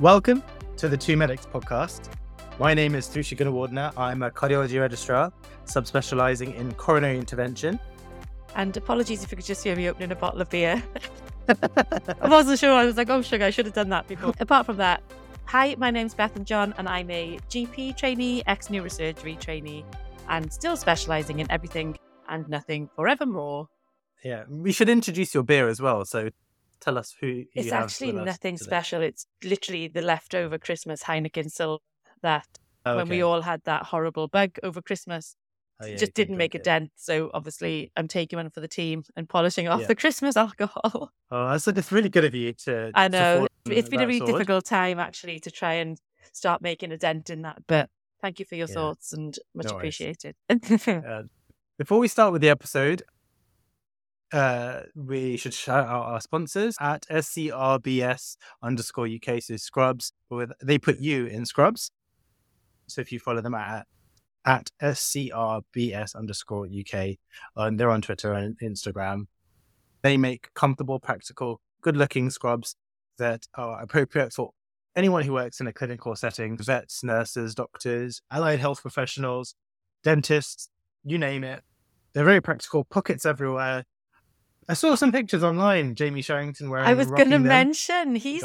Welcome to the Two Medics podcast. My name is Trusha Gunawardena. I'm a cardiology registrar, subspecializing in coronary intervention. And apologies if you could just hear me opening a bottle of beer. I wasn't sure. I was like, oh, sugar, I should have done that before. Apart from that, hi, my name's Beth and John, and I'm a GP trainee, ex neurosurgery trainee, and still specializing in everything and nothing forevermore. Yeah, we should introduce your beer as well. So tell us who It's actually nothing special. It's literally the leftover Christmas Heineken Silver that Oh, when we all had that horrible bug over Christmas, Oh, yeah, just didn't make a it. dent. So obviously, I'm taking one for the team and polishing off Yeah. the Christmas alcohol. Oh, that's it's really good of you to. I know it's been a really sword. difficult time actually to try and start making a dent in that. But thank you for your Yeah. thoughts and much No appreciated. Uh, before we start with the episode, uh, we should shout out our sponsors at SCRBS underscore UK. So Scrubs, with they put you in Scrubs. So if you follow them at at SCRBS underscore UK, and they're on Twitter and Instagram, they make comfortable, practical, good-looking scrubs that are appropriate for anyone who works in a clinical setting: vets, nurses, doctors, allied health professionals, dentists, you name it. They're very practical, pockets everywhere. I saw some pictures online. Jamie Sharrington wearing. I was going to mention he's.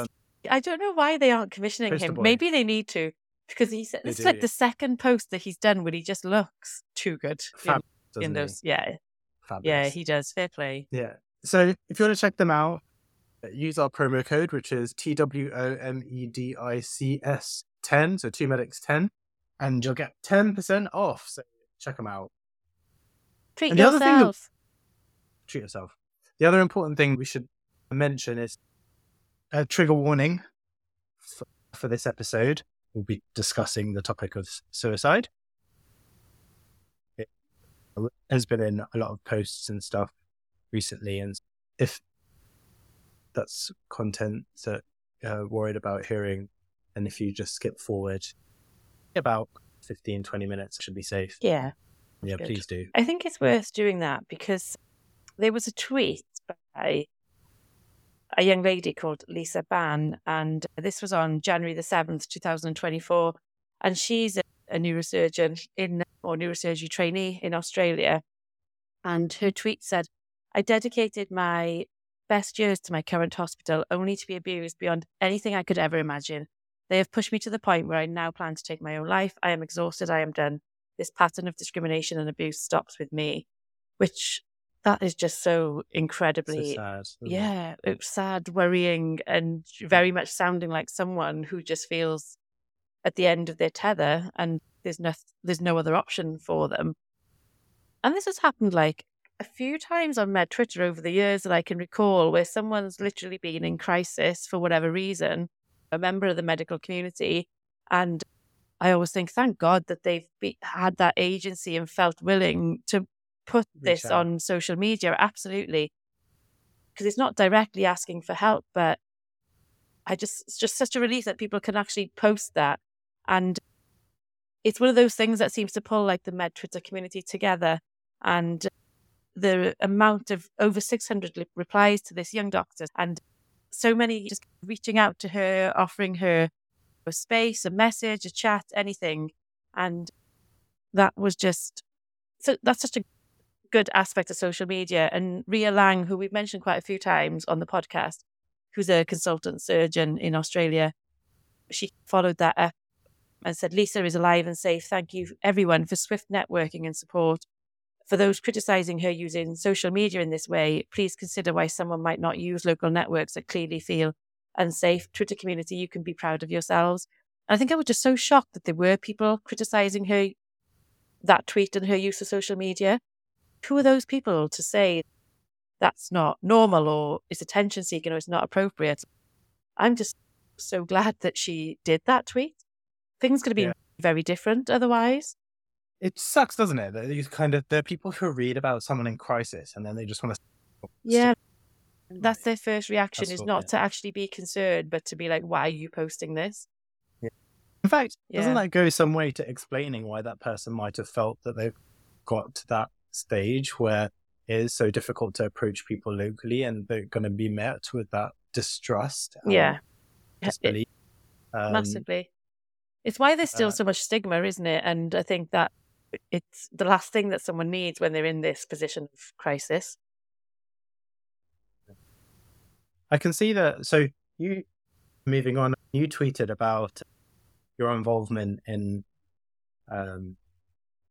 I don't know why they aren't commissioning Poster him. boy. Maybe they need to because he's. said They is like the second post that he's done where he just looks too good in, in doesn't he? those. Yeah, yeah, he does. Fair play. Yeah. So if you want to check them out, uh, use our promo code, which is T W O M E D I C S 10, so two medics 10, and you'll get 10% off. So check them out. Treat And the other thing that- Treat yourself. The other important thing we should mention is a trigger warning for, for this episode. We'll be discussing the topic of suicide. It has been in a lot of posts and stuff recently, and if that's content that uh, worried about hearing, and if you just skip forward about 15, 20 minutes, should be safe. Yeah. Yeah, good. please do. I think it's worth doing that because there was a tweet by a young lady called Lisa Ban, and this was on January the 7th, 2024. And she's a, a neurosurgeon in or neurosurgery trainee in Australia. And her tweet said, I dedicated my best years to my current hospital only to be abused beyond anything I could ever imagine. They have pushed me to the point where I now plan to take my own life. I am exhausted. I am done this pattern of discrimination and abuse stops with me, which that is just so So incredibly, sad. isn't it? yeah, it's sad, worrying, and very much sounding like someone who just feels at the end of their tether and there's no, there's no other option for them. And this has happened like a few times on Med Twitter over the years that I can recall where someone's literally been in crisis for whatever reason, a member of the medical community, and I always think, thank God that they've be, had that agency and felt willing to put this out. on social media. Absolutely, because it's not directly asking for help, but I just it's just such a relief that people can actually post that, and it's one of those things that seems to pull like the Med Twitter community together, and the amount of over 600 li- replies to this young doctor and so many just reaching out to her offering her a space, a message, a chat, anything. And that was just so that's such a good aspect of social media. And Rhea Liang, who we've mentioned quite a few times on the podcast, who's a consultant surgeon in Australia, she followed that up and said, Lisa is alive and safe. Thank you, everyone, for swift networking and support. For those criticizing her using social media in this way, please consider why someone might not use local networks that clearly feel unsafe. Twitter community, you can be proud of yourselves. And I think I was just so shocked that there were people criticizing her, that tweet and her use of social media. Who are those people to say that's not normal or it's attention seeking or it's not appropriate? I'm just so glad that she did that tweet. Things could have been Yeah. very different otherwise. It sucks, doesn't it? That these kind of there are people who read about someone in crisis and then they just want to. Yeah. That's their first reaction That's is what- not yeah. to actually be concerned, but to be like, why are you posting this? In fact, doesn't that go some way to explaining why that person might have felt that they've got to that stage where it is so difficult to approach people locally and they're going to be met with that distrust? and Yeah. Disbelief? Um, Massively. It's why there's still uh, so much stigma, isn't it? And I think that it's the last thing that someone needs when they're in this position of crisis. I can see that. So you, moving on, you tweeted about your involvement in um,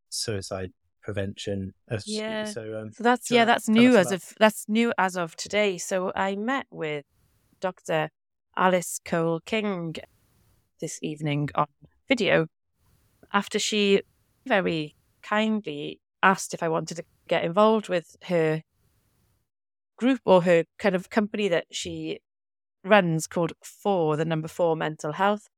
suicide prevention. Yeah. So um, So that's yeah, that's new as of that's new as of today. So I met with Dr. Alys Cole-King this evening on video after she very kindly asked if I wanted to get involved with her group or her kind of company that she runs called Four, the number four mental health.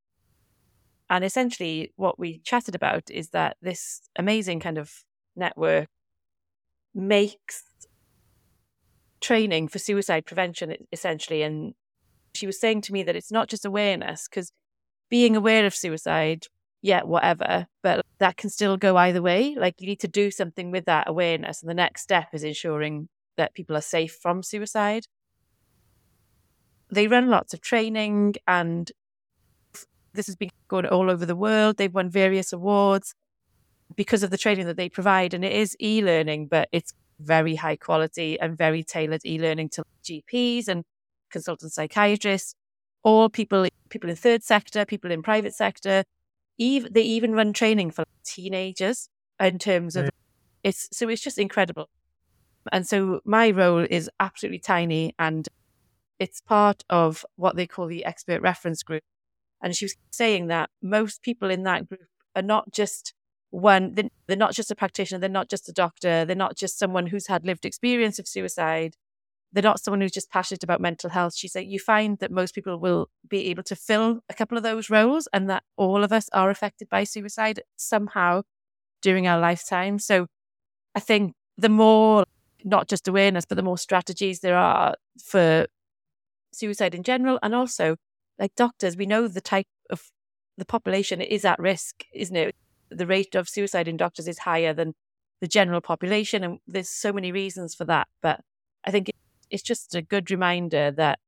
And essentially, what we chatted about is that this amazing kind of network makes training for suicide prevention essentially. And she was saying to me that it's not just awareness, because being aware of suicide, yeah, whatever, but that can still go either way. Like you need to do something with that awareness. And the next step is ensuring that people are safe from suicide. They run lots of training and this has been going all over the world. They've won various awards because of the training that they provide. And it is e learning, but it's very high quality and very tailored e learning to GPs and consultant psychiatrists, all people people in third sector, people in private sector. Even they even run training for teenagers in terms of Right. it's so it's just incredible. And so my role is absolutely tiny and it's part of what they call the expert reference group. And she was saying that most people in that group are not just one, they're they're not just a practitioner, they're not just a doctor, they're not just someone who's had lived experience of suicide, they're not someone who's just passionate about mental health. You find that most people will be able to fill a couple of those roles and that all of us are affected by suicide somehow during our lifetime. So I think the more, not just awareness, but the more strategies there are for suicide in general, and also like doctors, we know the type of the population is at risk, isn't it? The rate of suicide in doctors is higher than the general population, and there's so many reasons for that. But I think it's just a good reminder that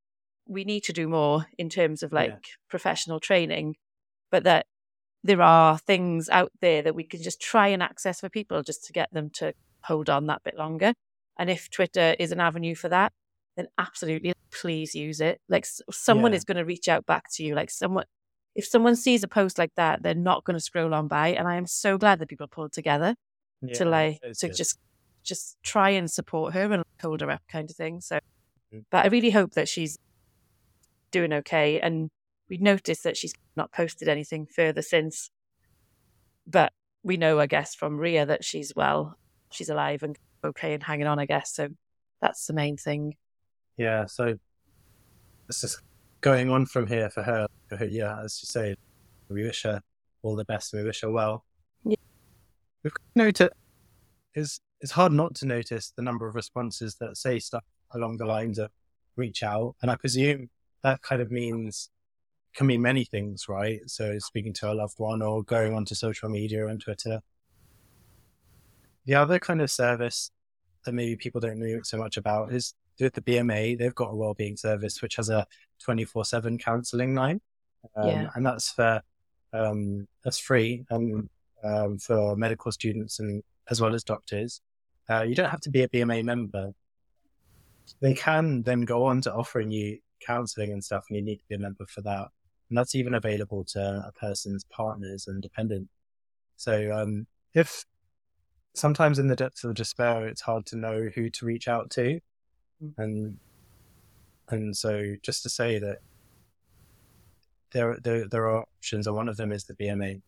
we need to do more in terms of like Yeah. professional training, but that there are things out there that we can just try and access for people just to get them to hold on that bit longer. And if Twitter is an avenue for that, then absolutely please use it. Like someone Yeah. is going to reach out back to you. Like someone, if someone sees a post like that, they're not going to scroll on by. And I am so glad that people pulled together to like to good. just just try and support her and hold her up, kind of thing. So, Mhm. but I really hope that she's doing okay. And we noticed that she's not posted anything further since. But we know, I guess, from Rhea that she's well, she's alive and okay and hanging on. I guess so. That's the main thing. Yeah, so it's just going on from here for her. Yeah, as you say, we wish her all the best. We wish her well. Yeah. We've noted it's it's hard not to notice the number of responses that say stuff along the lines of reach out, and I presume that kind of means can mean many things, right? So speaking to a loved one or going onto social media and Twitter. The other kind of service that maybe people don't know so much about is with the BMA, they've got a wellbeing service which has a 24 7 counseling line. Um, Yeah. And that's for, um, that's free and um, for medical students and as well as doctors. Uh, you don't have to be a BMA member. They can then go on to offering you counseling and stuff, and you need to be a member for that. And that's even available to a person's partners and dependent. So, um, if sometimes in the depths of despair, it's hard to know who to reach out to. And, and so just to say that there, there, there are options, and one of them is the BMA.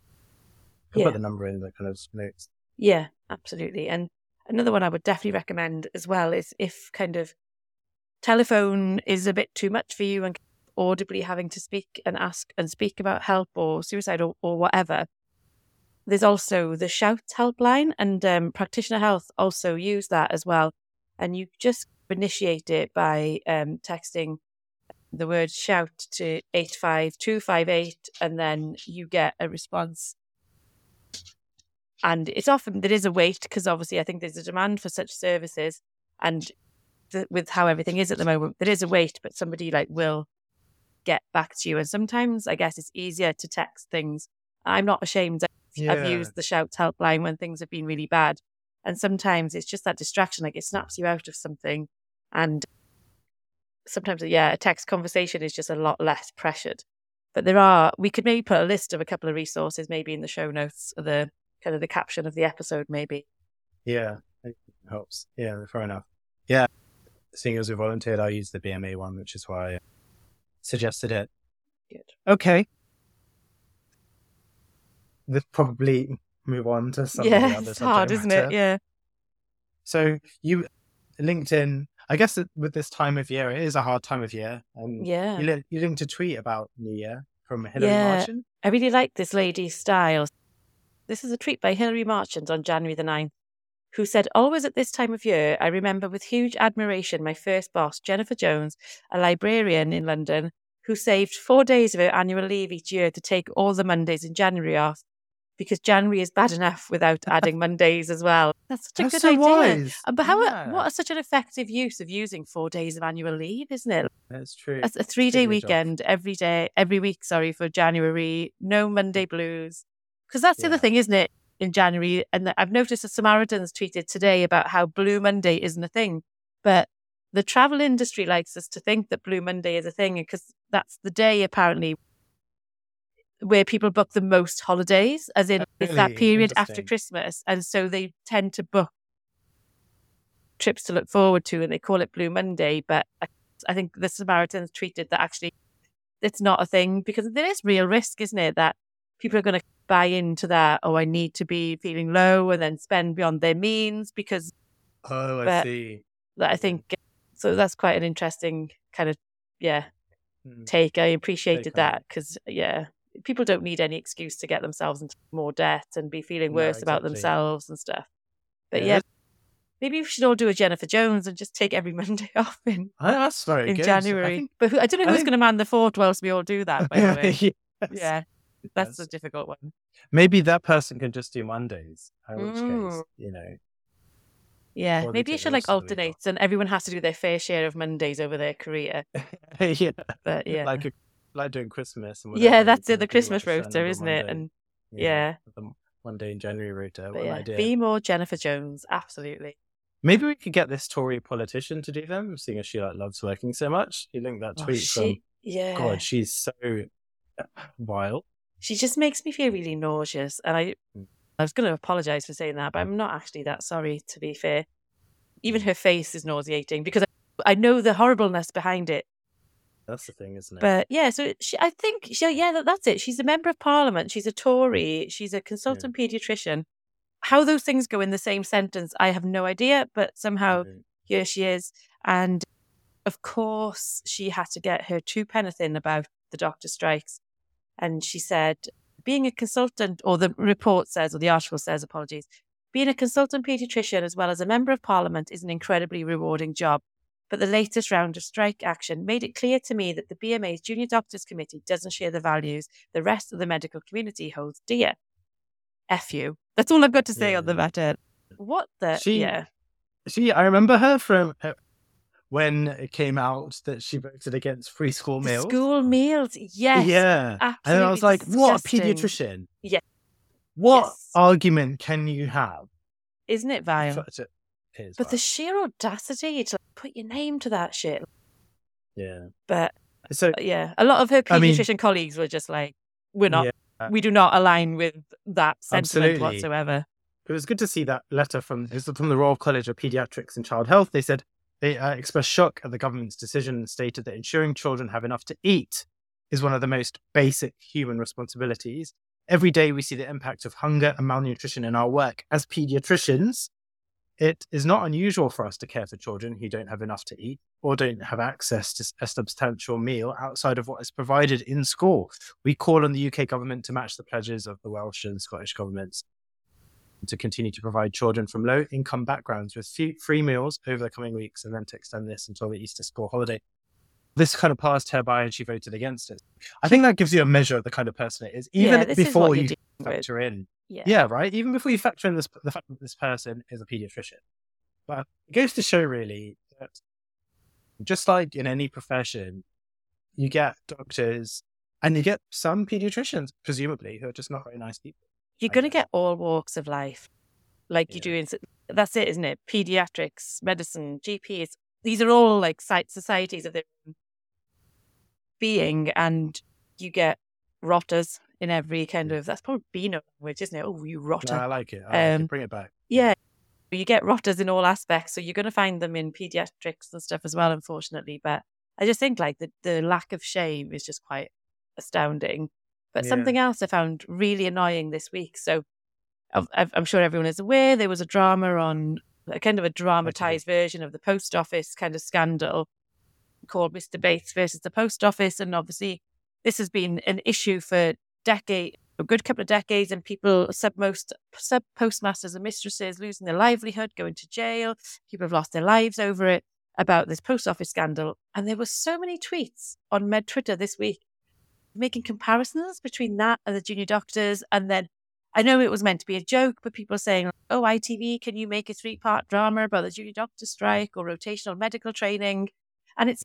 Yeah. put the number in the kind of notes. Yeah, absolutely. And another one I would definitely recommend as well is if kind of telephone is a bit too much for you and audibly having to speak and ask and speak about help or suicide or, or whatever. There's also the Shout helpline, and um, Practitioner Health also use that as well. And you just initiate it by um, texting the word shout to 85258, and then you get a response and it's often there is a wait because obviously I think there's a demand for such services, and th- with how everything is at the moment, there is a wait, but somebody like will get back to you. And sometimes I guess it's easier to text things. I'm not ashamed. Yeah. I've used the shouts helpline when things have been really bad. And sometimes it's just that distraction, like it snaps you out of something. And sometimes, yeah, a text conversation is just a lot less pressured. But there are, we could maybe put a list of a couple of resources maybe in the show notes or the kind of the caption of the episode, maybe. Yeah, it helps. Yeah, fair enough. Yeah, seeing as we volunteered, I used the BMA one, which is why I suggested it. Good. Okay. Let's probably move on to something. yeah, it's hard, isn't it? Yeah. So you, LinkedIn, I guess with this time of year, it is a hard time of year. And Yeah. you, li- you linked a tweet about New Year from Hillary Yeah. Marchant. I really like this lady's style. This is a tweet by Hilary Marchant on January the 9th, who said, Always at this time of year, I remember with huge admiration my first boss, Jennifer Jones, a librarian in London, who saved four days of her annual leave each year to take all the Mondays in January off because January is bad enough without adding Mondays as well. That's such a That's good so idea. wise. Uh, But how, Yeah. what a, such an effective use of using four days of annual leave, isn't it? That's true. a, a three day Good job. weekend every day, every week, sorry, for January. No Monday blues. Because that's the other thing, isn't it, in January? And I've noticed the Samaritans tweeted today about how Blue Monday isn't a thing. But the travel industry likes us to think that Blue Monday is a thing because that's the day, apparently, where people book the most holidays, as in it's that period after. Christmas. And so they tend to book trips to look forward to and they call it Blue Monday. But I, I think the Samaritans treated that actually it's not a thing because there is real risk, isn't it? That people are going to buy into that, oh, I need to be feeling low and then spend beyond their means because Oh, I but- see. that I think so. That's quite an interesting kind of, yeah, Hmm. take. I appreciated that because, yeah, people don't need any excuse to get themselves into more debt and be feeling No, worse about themselves and stuff. But Yeah, yeah, maybe we should all do a Jennifer Jones and just take every Monday off in, Oh, that's very in good. I January. think- but who, I don't know who's think- going to man the fort whilst we all do that, by the way. Yes. yeah, that's a difficult one. Maybe that person can just do Mondays. In which case, Mm. you know, Yeah, Or maybe you should like rest of the week off. alternate and everyone has to do their fair share of Mondays over their career. yeah, But yeah, like a, like doing Christmas. And yeah, that's it, the Christmas like isn't it? And yeah. the Monday in January but What an yeah, idea. be more Jennifer Jones, absolutely. Maybe we could get this Tory politician to do them, seeing as she like loves working so much. You linked that Oh, tweet she, yeah, from God, she's so wild. she just makes me feel really nauseous. And I, Mm. I was going to apologize for saying that, but I'm not actually that sorry. To be fair, even her face is nauseating because I, I know the horribleness behind it. That's the thing, isn't it? But yeah, so she, I think she, yeah, that, that's it. She's a member of parliament. She's a Tory. She's a consultant paediatrician. How those things go in the same sentence, I have no idea. But somehow Mhm. here she is, and of course she had to get her two penneth in about the doctor strikes, and she said, being a consultant, or the report says, or the article says, apologies, being a consultant paediatrician as well as a member of parliament is an incredibly rewarding job. But the latest round of strike action made it clear to me that the BMA's Junior Doctors Committee doesn't share the values the rest of the medical community holds dear. F you. That's all I've got to say on the matter. What the? She- yeah. She, I remember her from uh, when it came out that she voted against free school meals. school meals. Yes. yeah, and then I was like, absolutely "What a pediatrician? Yeah. What Yes. argument can you have?" Isn't it vile? to- But the sheer audacity to put your name to that shit. yeah. But So yeah, a lot of her I mean- pediatrician colleagues were just like, we're not, Yeah. we do not align with that sentiment Absolutely. whatsoever. it was good to see that letter from it was from the Royal College of Pediatrics and Child Health. They said they uh, expressed shock at the government's decision and stated that ensuring children have enough to eat is one of the most basic human responsibilities. Every day we see the impact of hunger and malnutrition in our work as pediatricians. It is not unusual for us to care for children who don't have enough to eat or don't have access to a substantial meal outside of what is provided in school. We call on the UK government to match the pledges of the Welsh and Scottish governments to continue to provide children from low income backgrounds with free meals over the coming weeks and then to extend this until the Easter school holiday. This kind of passed her by and she voted against it. I think that gives you a measure of the kind of person it is, even yeah, is before you dealing with. factor in. Yeah. Yeah, right? Even before you factor in this, the fact that this person is a pediatrician. But it goes to show really that just like in any profession, you get doctors and you get some pediatricians, presumably, who are just not very nice people. You're going to get all walks of life, like you do in. That's it, isn't it? Pediatrics, medicine, GPs. These are all like site societies of their own being, and you get rotters in every kind of. That's probably Beano language, isn't it? Oh, you rotter. No, I like it. I like Um, it. Bring it back. Yeah. You get rotters in all aspects. So you're going to find them in pediatrics and stuff as well, unfortunately. But I just think like the, the lack of shame is just quite astounding. But Yeah. something else I found really annoying this week. So I'm sure everyone is aware there was a drama on a kind of a dramatized version of the post office kind of scandal called Mr. Bates versus the post office. And obviously, this has been an issue for decade, a good couple of decades, and people, sub most sub postmasters and mistresses, losing their livelihood, going to jail. People have lost their lives over it about this post office scandal. And there were so many tweets on Med Twitter this week making comparisons between that and the junior doctors. And then I know it was meant to be a joke, but people are saying, oh, ITV, can you make a three part drama about the junior doctor strike or rotational medical training? And it's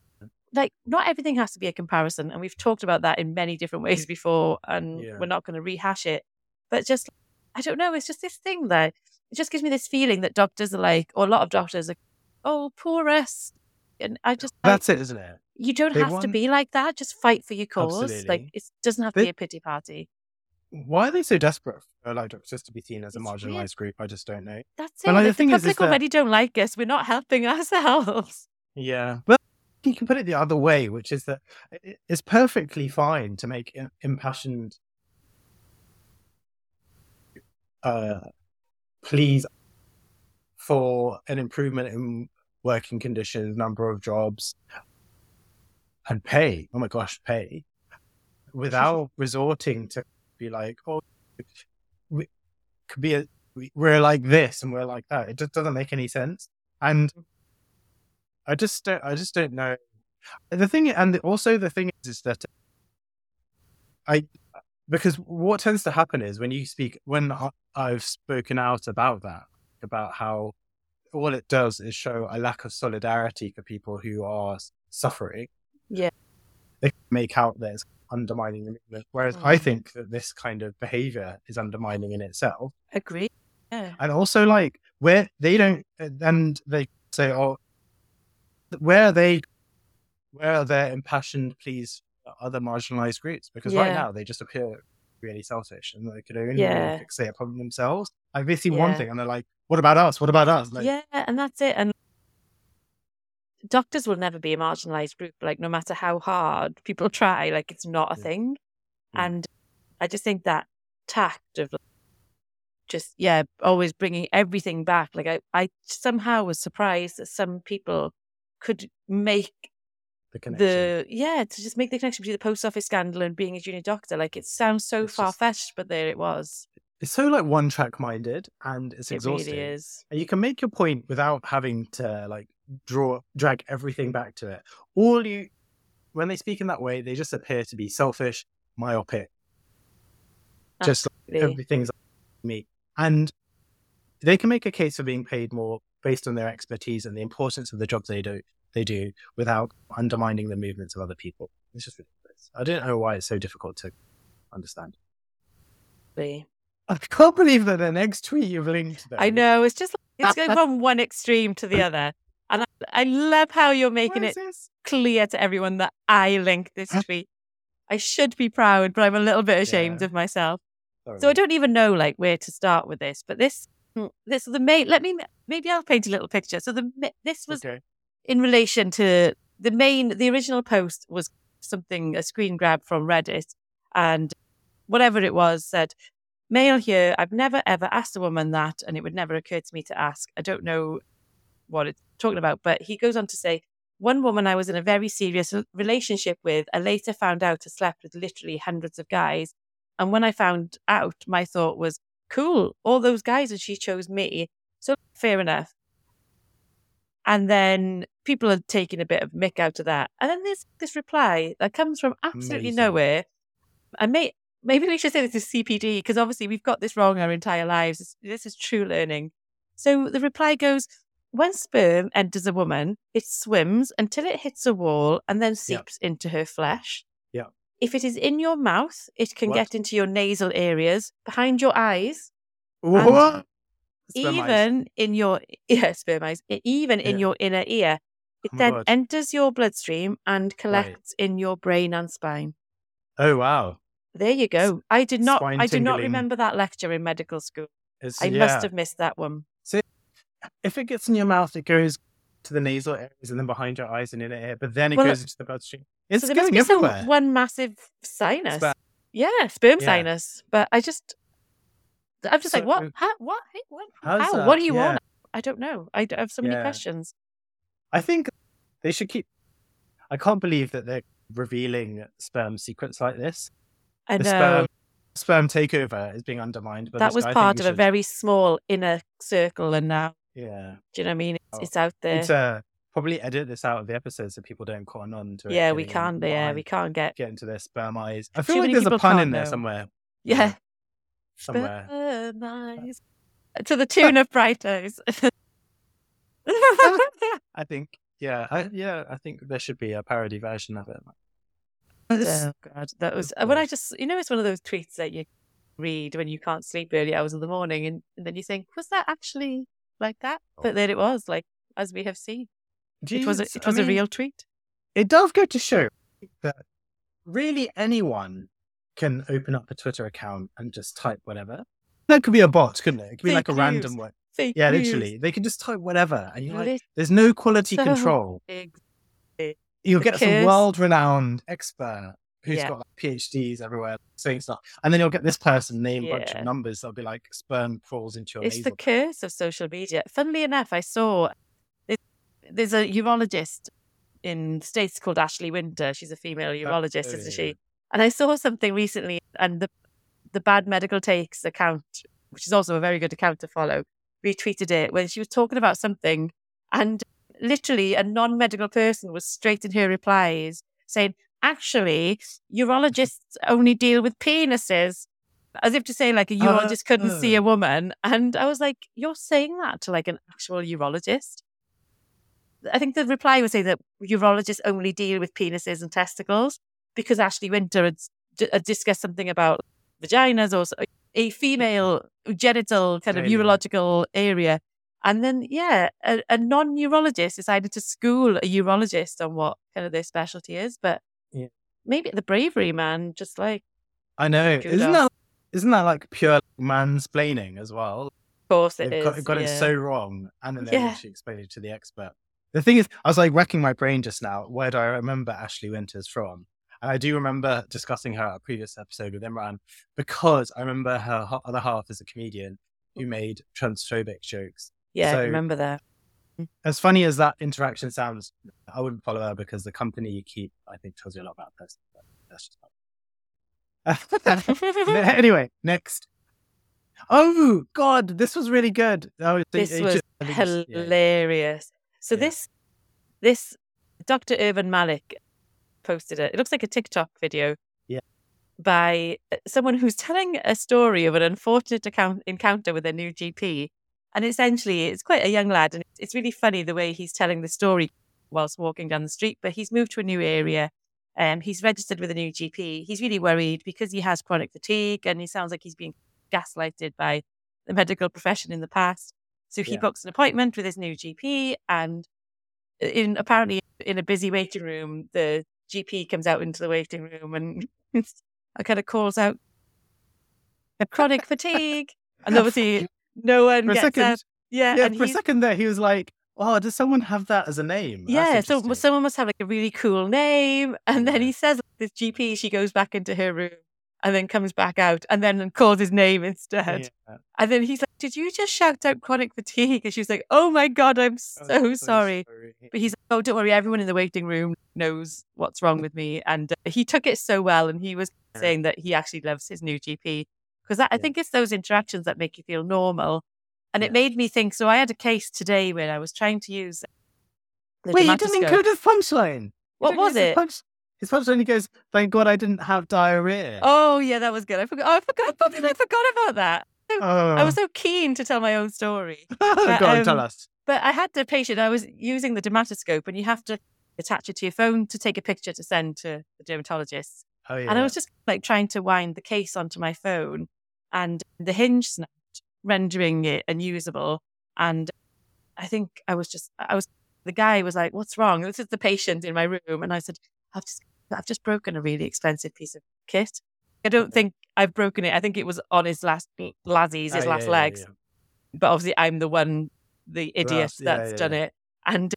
like, not everything has to be a comparison. And we've talked about that in many different ways before, and Yeah. we're not going to rehash it. But just, I don't know, it's just this thing that it just gives me this feeling that doctors are like, or a lot of doctors are, oh, poor us. And I just, I- That's it, isn't it? you don't they have to be like that. Just fight for your cause. Like, it doesn't have to They- be a pity party. Why are they so desperate for like doctors to be seen as a It's weird. marginalized group? I just don't know. That's it. But, like, the the is- is public that- already don't like us, we're not helping ourselves. Yeah. Well, you can put it the other way, which is that it's perfectly fine to make impassioned uh, pleas for an improvement in working conditions, number of jobs, and pay. Oh my gosh, pay without resorting to be like, oh, we could be a, we're like this and we're like that. It just doesn't make any sense. And I just don't, I just don't know. The thing, and also the thing is, is that I, because what tends to happen is when you speak, when I- I've spoken out about that, about how all it does is show a lack of solidarity for people who are suffering. Yeah. They make out that it's undermining the movement. Whereas I Mm. think that this kind of behavior is undermining in itself Agree. Yeah. and also like where they don't and they say oh where are they where are their impassioned pleas other marginalized groups because right now they just appear really selfish and they could only Yeah. fixate upon themselves like they see one Yeah. thing and they're like what about us what about us like yeah, and that's it. And doctors will never be a marginalized group. Like, no matter how hard people try, like, it's not a Yeah. thing. Yeah. And I just think that tact of like, just, yeah, always bringing everything back. Like, I, I somehow was surprised that some people could make the connection. The yeah to just make the connection between the post office scandal and being a junior doctor. Like it sounds so far fetched but there it was. It's so like one track minded and it's it exhausting. really is. And you can make your point without having to like draw drag everything back to it. All you when they speak in that way they just appear to be selfish myopic. Just like, everything's me. And they can make a case for being paid more based on their expertise and the importance of the jobs they do they do without undermining the movements of other people it's just ridiculous i don't know why it's so difficult to understand Really. i can't believe that the next tweet you've linked I know it's just it's going from one extreme to the other and I, I love how you're making it this? clear to everyone that I linked this tweet I should be proud but I'm a little bit ashamed Yeah. of myself Sorry. So I don't even know like where to start with this, but this Mm, this the main. Let me maybe I'll paint a little picture. So the this was okay in relation to the main. The original post was something a screen grab from Reddit, and whatever it was said. Male here. I've never ever asked a woman that, and it would never occur to me to ask. I don't know what it's talking about, but he goes on to say, one woman I was in a very serious relationship with, I later found out had slept with literally hundreds of guys. And when I found out, my thought was, cool, all those guys, and she chose me. So fair enough. And then people are taking a bit of mick out of that. And then there's this reply that comes from absolutely Amazing. nowhere. And may, maybe we should say this is CPD because obviously we've got this wrong our entire lives. This, this is true learning. So the reply goes, when sperm enters a woman, it swims until it hits a wall and then seeps into her flesh. Yeah. If it is in your mouth, it can What? get into your nasal areas, behind your eyes, What? Sperm eyes. even in your yeah, sperm eyes, even in your inner ear. It Oh then God. enters your bloodstream and collects in your brain and spine. Oh wow. There you go. I did not. I do not remember that lecture in medical school. It's, I yeah. must have missed that one. If it gets in your mouth, it goes to the nasal areas and then behind your eyes and inner ear, but then it Well, goes into the bloodstream. It's so there must going be everywhere. some one massive sinus. Sperm. Yeah, sperm Yeah. sinus. But I just, I'm just like, So- what? How? What? Hey, what? How? that? What are you Yeah. on? I don't know. I have so many Yeah. questions. I think they should keep. I can't believe that they're revealing sperm secrets like this. I the know sperm sperm takeover is being undermined. But that was part of a very small inner circle, and now, yeah. do you know what I mean? It's, Oh, it's out there. It's uh, probably edit this out of the episode so people don't cotton on to it. yeah, we can't. Yeah, we can't get. get into their sperm eyes. I Too feel like there's a pun in there know. somewhere. Yeah, Somewhere. sperm eyes. to the tune of Bright Eyes. I think. Yeah, I, yeah. I think there should be a parody version of it. Oh God, that was uh, when I just you know it's one of those tweets that you read when you can't sleep early hours of the morning, and, and then you think, was that actually like that? Oh. But then it was like as we have seen, Do it was a, it I was a real tweet. It does go to show that really anyone can open up a Twitter account and just type whatever. That could be a bot, couldn't it? It could be like a random news. one. Fake Yeah, news. literally. They can just type whatever, and you're like, there's no quality So control. ex- You'll get some world-renowned expert who's Yeah. got like, PhDs everywhere saying stuff, and then you'll get this person name a bunch of numbers. They'll be like, sperm crawls into your It's the curse of social media. Funnily enough, I saw there's- a urologist in the States called Ashley Winter. She's a female urologist, oh, isn't yeah, she? And I saw something recently, and the the Bad Medical Takes account, which is also a very good account to follow, retweeted it when she was talking about something, and literally a non medical person was straight in her replies saying, "Actually, urologists only deal with penises." As if to say, like a urologist couldn't see Oh. a woman, and I was like, "You're saying that to like an actual urologist?" I think the reply was saying that urologists only deal with penises and testicles because Ashley Winter had, had discussed something about vaginas or a female genital kind of urological area. And then, yeah, a, a non urologist decided to school a urologist on what kind of their specialty is. But Yeah. maybe the bravery, man, just like, I know. Isn't that isn't that like pure mansplaining as well? of course it They've is. got, got it so wrong, and then they're Yeah. literally explaining it to the expert. The thing is, I was like wrecking my brain just now. Where do I remember Ashley Winters from? And I do remember discussing her at a previous episode with Imran because I remember her other half as a comedian who mm. made transphobic jokes. Yeah, I remember that. Mm. As funny as that interaction sounds, I wouldn't follow her because the company you keep, I think, tells you a lot about this. That's just anyway, next. Oh God, this was really good. Oh, this it was just- I think yeah. hilarious. So Yeah. this this Dr. Irvin Malik posted it. It looks like a TikTok video. Yeah. By uh, someone who's telling a story of an unfortunate account, encounter with a new GP. And essentially, it's quite a young lad, and it's- it's really funny the way he's telling the story whilst walking down the street. But he's moved to a new area. Um, he's registered with a new GP. He's really worried because he has chronic fatigue, and he sounds like he's being gaslighted by the medical profession in the past. So he Yeah. books an appointment with his new GP, and uh, in apparently in a busy waiting room, the GP comes out into the waiting room and kind of calls out "A chronic fatigue, and obviously no one for a gets second, out. Yeah, yeah, for a second there, he was like, "Oh, does someone have that as a name?" Yeah, so someone must have like a really cool name, and then he says this GP. She goes back into her room. And then comes back out and then calls his name instead. Yeah. And then he's like, Did you just shout out chronic fatigue? And she's like, Oh my God, I'm so, I'm sorry. But he's like, oh, don't worry, everyone in the waiting room knows what's wrong with me. And uh, he took it so well. And he was Yeah. saying that he actually loves his new GP. Because I think it's those interactions that make you feel normal. And it made me think. So I had a case today when I was trying to use the Wait, you didn't include his punchline. What was it? punch- His punchline, he goes, "Thank God I didn't have diarrhea." Oh, yeah, that was good. I forgot. Oh, I forgot. I forgot about that. Oh. I was so keen to tell my own story. Go on, tell um, us. But I had the patient, I was using the dermatoscope, and you have to attach it to your phone to take a picture to send to the dermatologist. Oh yeah. And I was just like trying to wind the case onto my phone, and the hinge snapped, rendering it unusable. And I think I was just, I was, the guy was like, "What's wrong?" This is the patient in my room, and I said, "I've just, I've just broken a really expensive piece of kit. I don't think I've broken it. I think it was on his last lazzies, his Oh, last yeah, yeah, legs. yeah. But obviously, I'm the one, the idiot That's- yeah, that's yeah, done yeah. it. And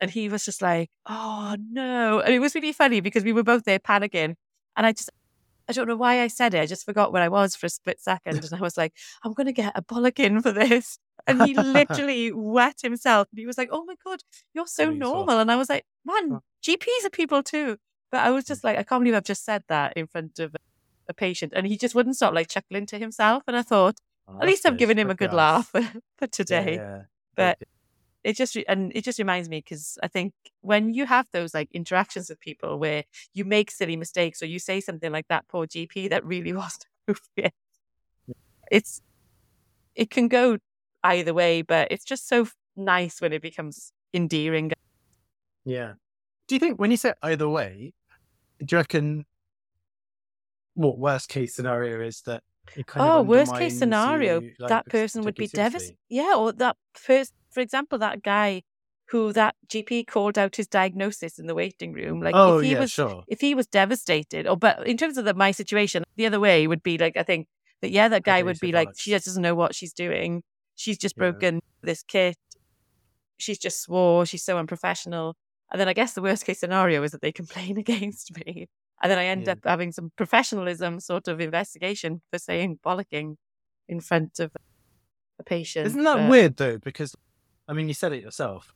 and he was just like, "Oh no!" And it was really funny because we were both there panicking, and I just. I don't know why I said it. I just forgot where I was for a split second. And I was like, I'm going to get a bollocking for this. And he literally wet himself. And he was like, Oh my God, you're so normal. And I was like, Man, GPs are people too. But I was hmm. just like, I can't believe I've just said that in front of a patient. And he just wouldn't stop like chuckling to himself. And I thought, Oh, at least I've given him a Good laugh. for today. Yeah, yeah. But it just and it just reminds me because I think when you have those like interactions with people where you make silly mistakes or you say something like that poor GP that really wasn't appropriate, it's it can go either way, but it's just so nice when it becomes endearing. Yeah. Do you think when you say either way, do you reckon what worst case scenario is that kind oh, worst case scenario, you, like, that person would be devastated. Yeah, or that first, for example, that guy who that GP called out his diagnosis in the waiting room. Like oh if he yeah, was sure. if he was devastated, or but in terms of the, my situation, the other way would be like I think that yeah, that guy would be like she just doesn't know what she's doing. She's just Yeah. broken this kit. She's just swore. She's so unprofessional. And then I guess the worst case scenario is that they complain against me, and then I end Yeah. up having some professionalism sort of investigation for saying bollocking in front of a patient. Isn't that but- weird though? Because I mean, you said it yourself.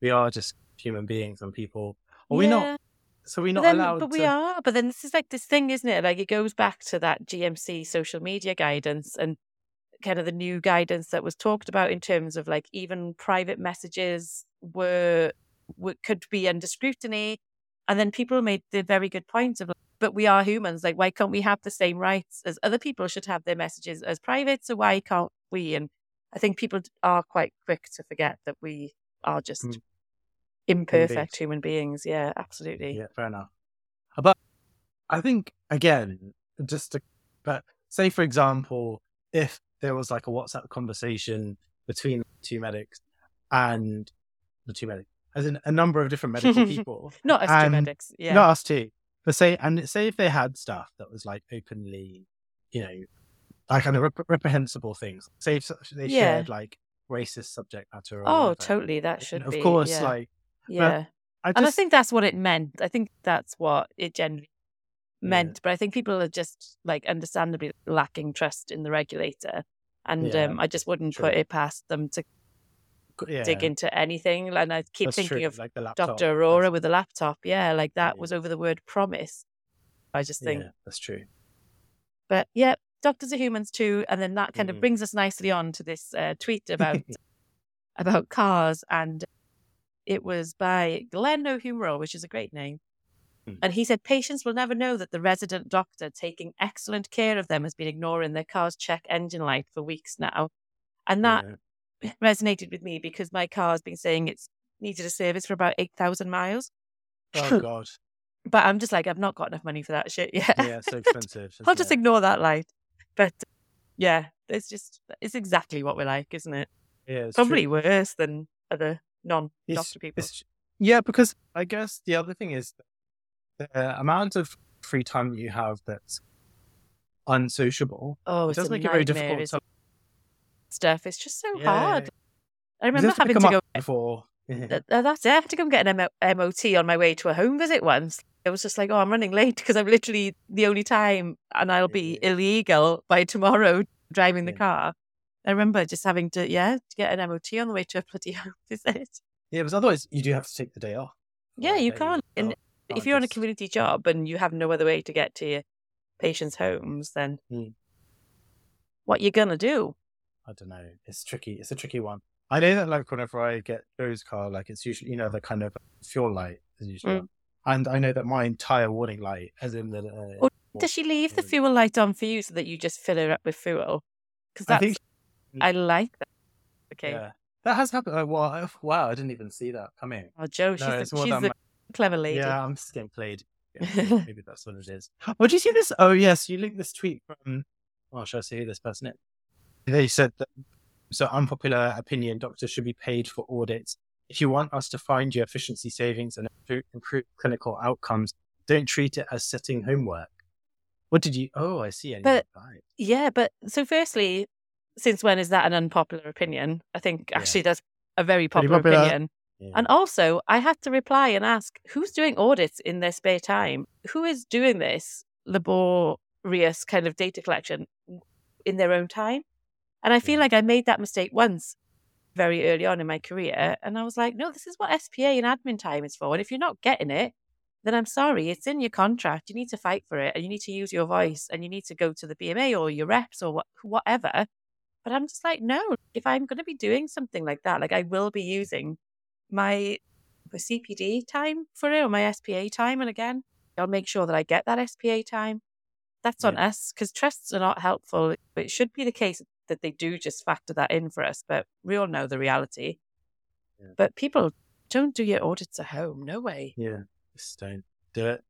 We are just human beings and people. Are we Yeah. not? So we're But not then, allowed but we are. But then this is like this thing, isn't it? Like it goes back to that GMC social media guidance and kind of the new guidance that was talked about in terms of like even private messages were, could be under scrutiny, and then people made the very good point of, like, but we are humans. Like, why can't we have the same rights as other people should have their messages as private? So why can't we? And I think people are quite quick to forget that we are just Mm. imperfect human beings. Yeah, absolutely. Yeah, fair enough. But I think again, just to, but say for example, if there was like a WhatsApp conversation between two medics and the two medics, as in a number of different medical people, Not as And- medics. Yeah. not us two, but say and say if they had stuff that was like openly, you know, like kind of rep- reprehensible things. Say if they Yeah. shared like racist subject matter. Or oh, whatever. totally. That And should of be. course, yeah. like yeah. I just and I think that's what it meant. I think that's what it generally Yeah. meant. But I think people are just like understandably lacking trust in the regulator. And Yeah, um, I just wouldn't put it past them to yeah, dig into anything. And I keep that's thinking true, of like. Dr. Arora with the laptop. Yeah, like that Yeah. was over the word promise. I just think, Yeah, that's true. but yeah, doctors are humans too. And then that kind of Mhm. brings us nicely on to this uh, tweet about about cars, and it was by Glenn O'Humero, which is a great name. Hmm. And he said patients will never know that the resident doctor taking excellent care of them has been ignoring their car's check engine light for weeks now. And that Yeah. Resonated with me because my car's been saying it's needed a service for about 8,000 miles. Oh god. But I'm just like, I've not got enough money for that shit yet. Yeah, it's so expensive. I'll just it? ignore that light. But yeah, it's just, it's exactly what we're like, isn't it? Yeah, Probably true. worse than other non doctor people. it's- yeah, because I guess the other thing is the amount of free time you have that's unsociable. Oh, it does make it very difficult to stuff. It's just so Yeah. hard. I remember to having to go. before. Yeah. Th- that's it. I had to go and get an M- MOT on my way to a home visit once. It was just like, oh, I'm running late because I'm literally the only time, and I'll be Yeah. illegal by tomorrow driving the car. I remember just having to, yeah, to get an MOT on the way to a bloody home visit. Yeah, because otherwise you do have to take the day off. Yeah, you can't. And off. if Can't you're on a community job and you have no other way to get to your patients' homes, then Hmm. what you're gonna do? I don't know. It's tricky. It's a tricky one. I know that like whenever I get Joe's car, like it's usually you know the kind of fuel light is usually, Mm. and I know that my entire warning light, as in the. Uh, Does she leave the fuel light on for you so that you just fill her up with fuel? Because I that's think I like that. Okay. Yeah. That has happened. Oh, wow, wow, I didn't even see that coming. Oh, Joe, she's, No, the, it's more she's than the my- clever lady. Yeah, I'm just getting played. Played. Maybe that's what it is. Oh, do you see this? Oh, yes, you linked this tweet from. Well, should I see who this person is? They said that so unpopular opinion: doctors should be paid for audits. If you want us to find you efficiency savings and improve, clinical outcomes, don't treat it as setting homework. What did you? Oh, I see. I But- it. Yeah, but so firstly, since when is that an unpopular opinion? I think Yeah. actually that's a very popular, popular. opinion. Yeah. And also, I had to reply and ask who's doing audits in their spare time? Who is doing this laborious kind of data collection in their own time? And I feel like I made that mistake once very early on in my career. And I was like, no, this is what SPA and admin time is for. And if you're not getting it, then I'm sorry, it's in your contract. You need to fight for it and you need to use your voice and you need to go to the BMA or your reps or what, whatever. But I'm just like, no, if I'm going to be doing something like that, like I will be using my my CPD time for it or my SPA time. And again, I'll make sure that I get that SPA time. That's on us because trusts are not helpful. It should be the case that they do just factor that in for us, but we all know the reality. Yeah. But people don't do your audits at home. No way. Yeah, just don't do it.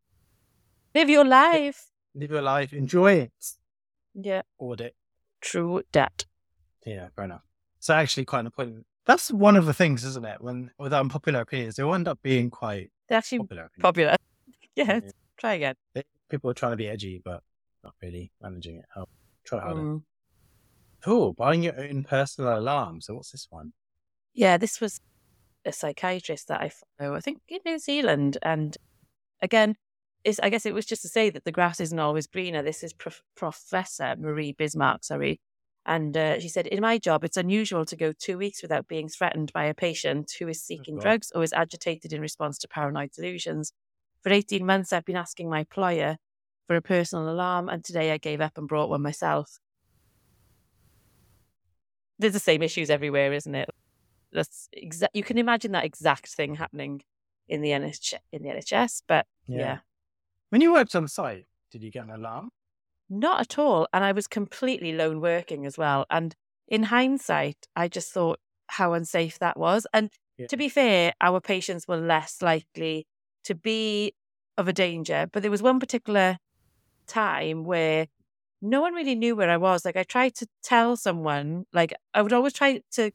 Live your life. Live your life. Enjoy it. Yeah, Audit. true that. Yeah, fair enough. So actually, quite an important. That's one of the things, isn't it? When with unpopular opinions, they will end up being quite They're actually popular. popular. yeah, Yeah. try again. People are trying to be edgy, but not really managing it. Oh, try harder. Mm. Oh, buying your own personal alarm. So what's this one? Yeah, this was a psychiatrist that I follow, I think in New Zealand. And again, I guess it was just to say that the grass isn't always greener. This is Prof- Professor Marie Bismark, sorry. And uh, she said, In my job, it's unusual to go two weeks without being threatened by a patient who is seeking God. drugs or is agitated in response to paranoid delusions. For 18 months, I've been asking my employer for a personal alarm, and today I gave up and brought one myself. There's the same issues everywhere, isn't it? That's exa- you can imagine that exact thing happening in the NHS, in the NHS, but yeah. When you worked on site, did you get an alarm? Not at all. And I was completely lone working as well. And in hindsight, I just thought how unsafe that was. And Yeah. to be fair, our patients were less likely to be of a danger. But there was one particular time where no one really knew where I was. Like I tried to tell someone, like I would always try to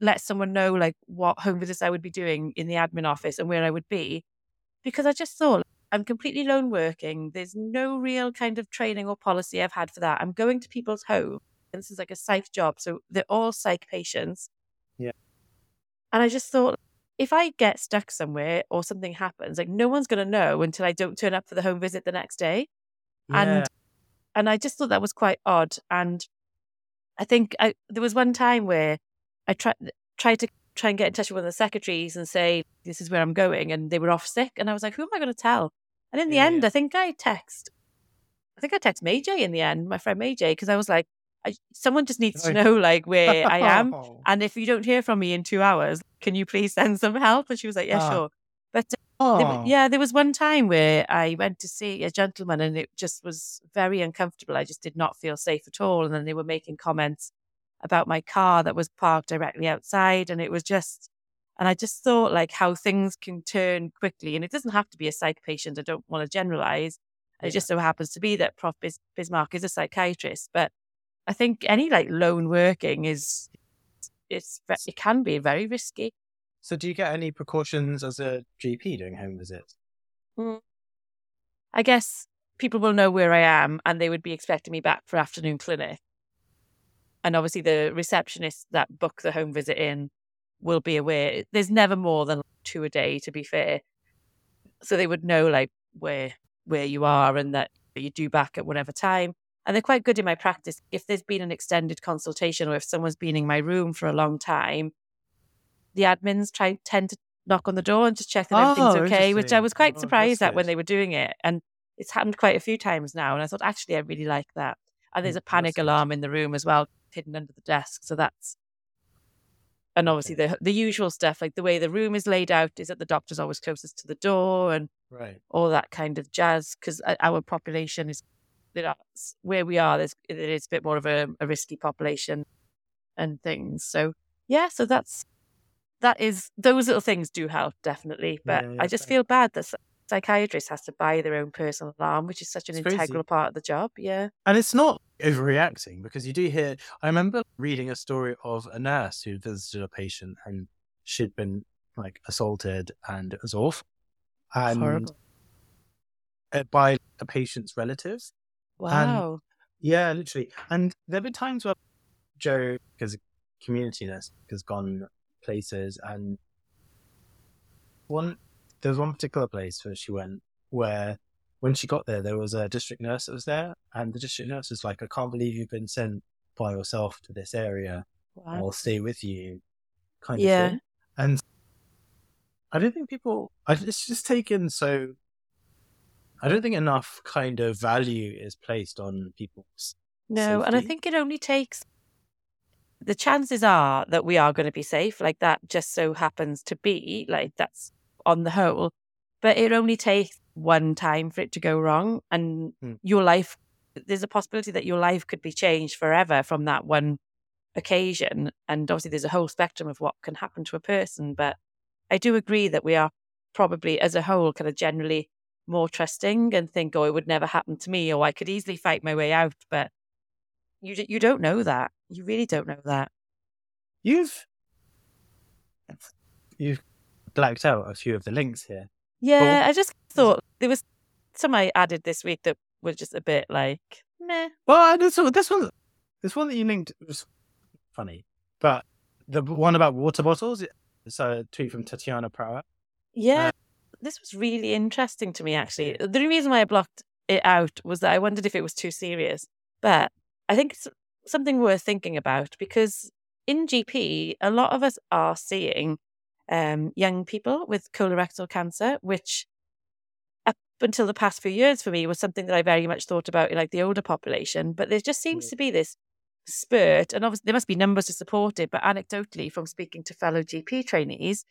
let someone know like what home visits I would be doing in the admin office and where I would be. Because I just thought I'm completely lone working. There's no real kind of training or policy I've had for that. I'm going to people's home. And this is like a psych job. So they're all psych patients. Yeah. And I just thought, if I get stuck somewhere or something happens, like no one's going to know until I don't turn up for the home visit the next day. And and I just thought that was quite odd. And I think I, there was one time where I tried tried to try and get in touch with one of the secretaries and say this is where I'm going, and they were off sick, and I was like, who am I going to tell? And in the Yeah, end, yeah. I think I text, I think I text May J in the end, my friend May J, because I was like, I, someone just needs to know like where I am, and if you don't hear from me in two hours, can you please send some help? And she was like, yeah, Ah. sure. But there, Oh. yeah, there was one time where I went to see a gentleman and it just was very uncomfortable. I just did not feel safe at all. And then they were making comments about my car that was parked directly outside. And it was just, and I just thought like how things can turn quickly. And it doesn't have to be a psych patient. I don't want to generalize. Yeah. It just so happens to be that Prof. Bis- Bismark is a psychiatrist. But I think any like lone working is, it's, it can be very risky. So do you get any precautions as a GP doing home visits? Mm. I guess people will know where I am and they would be expecting me back for afternoon clinic. And obviously, the receptionists that book the home visit in will be aware. There's never more than two a day, to be fair. So they would know like where where you are and that you do back at whatever time. And they're quite good in my practice. If there's been an extended consultation or if someone's been in my room for a long time, the admins try tend to knock on the door and just check that everything's Oh, okay, which I was quite Oh, surprised at when they were doing it. And it's happened quite a few times now. And I thought, actually, I really like that. And there's Mm, a panic alarm in the room as well, hidden under the desk. So that's, and obviously the the usual stuff, like the way the room is laid out, is that the doctor's always closest to the door and Right. all that kind of jazz. Because our population is, where we are, there's, it is a bit more of a, a risky population and things. So yeah, so that's that is those little things do help definitely. But Yeah, yeah, I just feel bad that psychiatrists has to buy their own personal alarm, which is such an It's crazy. integral part of the job. Yeah. And it's not overreacting because you do hear. I remember reading a story of a nurse who visited a patient and she'd been like assaulted and it was awful. And Horrible. uh, by a patient's relatives. Wow. Yeah, literally. And there have been times where Joe, because community nurse, has gone places and one there was one particular place where she went where when she got there there was a district nurse that was there and the district nurse was like, I can't believe you've been sent by yourself to this area. wow. I'll stay with you kind Yeah. of thing. And I don't think people I, it's just taken so I don't think enough kind of value is placed on people's No, and I think it only takes the chances are that we are going to be safe. Like that just so happens to be, like that's on the whole. But it only takes one time for it to go wrong. And Hmm. your life, there's a possibility that your life could be changed forever from that one occasion. And obviously, there's a whole spectrum of what can happen to a person. But I do agree that we are probably, as a whole, kind of generally more trusting and think, oh, it would never happen to me, or I could easily fight my way out. But you you don't know that. You really don't know that. You've you've blacked out a few of the links here. Yeah, I just thought there was some I added this week that were just a bit like meh. Well, this one, this one, this one that you linked was funny, but the one about water bottles. It's a tweet from Tatiana Prowell. Yeah, uh, this was really interesting to me actually. The reason why I blocked it out was that I wondered if it was too serious. But I think it's something worth thinking about because in GP, a lot of us are seeing um, young people with colorectal cancer, which up until the past few years for me was something that I very much thought about in like the older population. But there just seems Mm. to be this spurt, and obviously there must be numbers to support it. But anecdotally, from speaking to fellow GP trainees,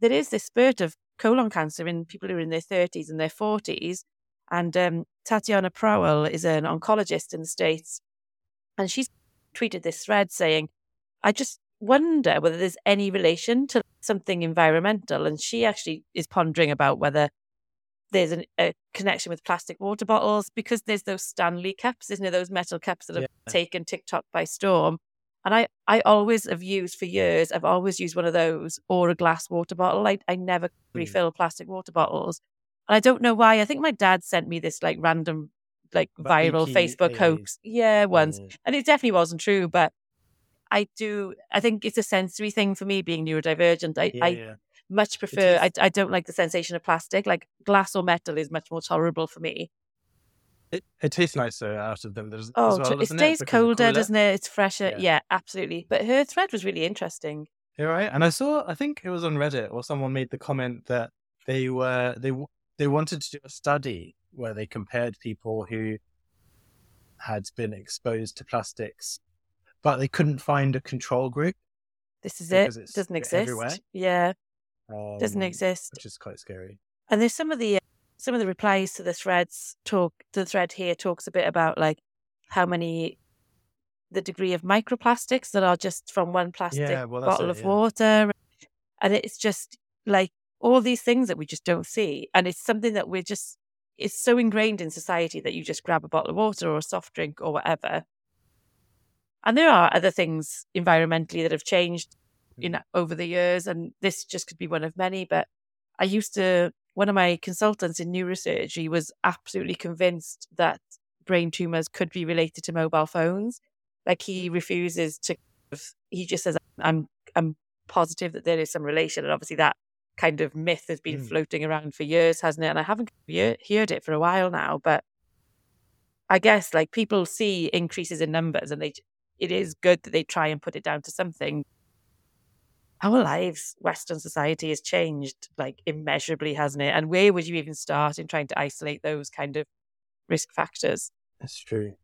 there is this spurt of colon cancer in people who are in their 30s and their 40s. And um, Tatiana Prowell is an oncologist in the States. And she's tweeted this thread saying, I just wonder whether there's any relation to something environmental. And she actually is pondering about whether there's an, a connection with plastic water bottles because there's those Stanley cups, isn't there? Those metal cups that have Yeah. taken TikTok by storm. And I, I always have used for years, I've always used one of those or a glass water bottle. I, I never hmm. refill plastic water bottles. And I don't know why. I think my dad sent me this like random, like About viral. Facebook hoax. Yeah, once. Mm. And it definitely wasn't true. But I do, I think it's a sensory thing for me being neurodivergent. I, Yeah, I yeah. much prefer. I, I don't like the sensation of plastic. Like glass or metal is much more tolerable for me. It, it tastes nicer out of them. There's, as Oh, well, it stays it's colder, doesn't it? It's fresher. Yeah. Yeah. absolutely. But her thread was really interesting. You're right. And I saw, I think it was on Reddit or someone made the comment that they were, they, they wanted to do a study where they compared people who had been exposed to plastics, but they couldn't find a control group. This is Because it. Doesn't exist. everywhere. Yeah, doesn't um, exist. Which is quite scary. And there's some of the some of the replies to the threads talk the thread here talks a bit about like how many the degree of microplastics that are just from one plastic Yeah, well, bottle it, of yeah. water and it's just like all these things that we just don't see and it's something that we're just it's so ingrained in society that you just grab a bottle of water or a soft drink or whatever and there are other things environmentally that have changed you Mm. know over the years and this just could be one of many but i used to one of my consultants in neurosurgery was absolutely convinced that brain tumors could be related to mobile phones like he refuses to he just says i'm i'm positive that there is some relation and obviously that kind of myth has been Mm. floating around for years hasn't it and i haven't he- heard it for a while now but i guess like people see increases in numbers and they it is good that they try and put it down to something our lives western society has changed like immeasurably hasn't it and where would you even start in trying to isolate those kind of risk factors That's true.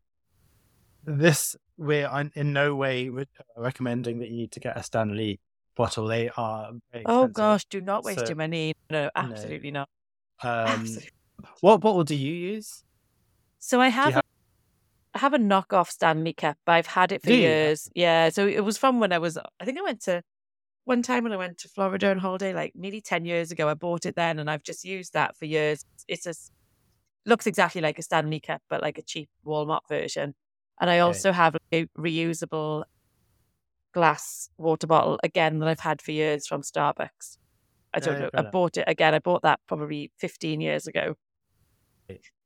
This, we're in no way recommending that you need to get a Stanley bottle. They are oh gosh do not waste So- your money no absolutely not Um, absolutely. what bottle do you use? so i have, have- a, I have a knockoff stanley cup but i've had it for Do you? years yeah so it was from when i was i think i went to one time when I went to Florida on holiday, like nearly 10 years ago. I bought it then and I've just used that for years. It's a, looks exactly like a Stanley cup, but like a cheap Walmart version. And I also have a reusable glass water bottle again that I've had for years from Starbucks. I don't know. I bought it again. I bought that probably 15 years ago.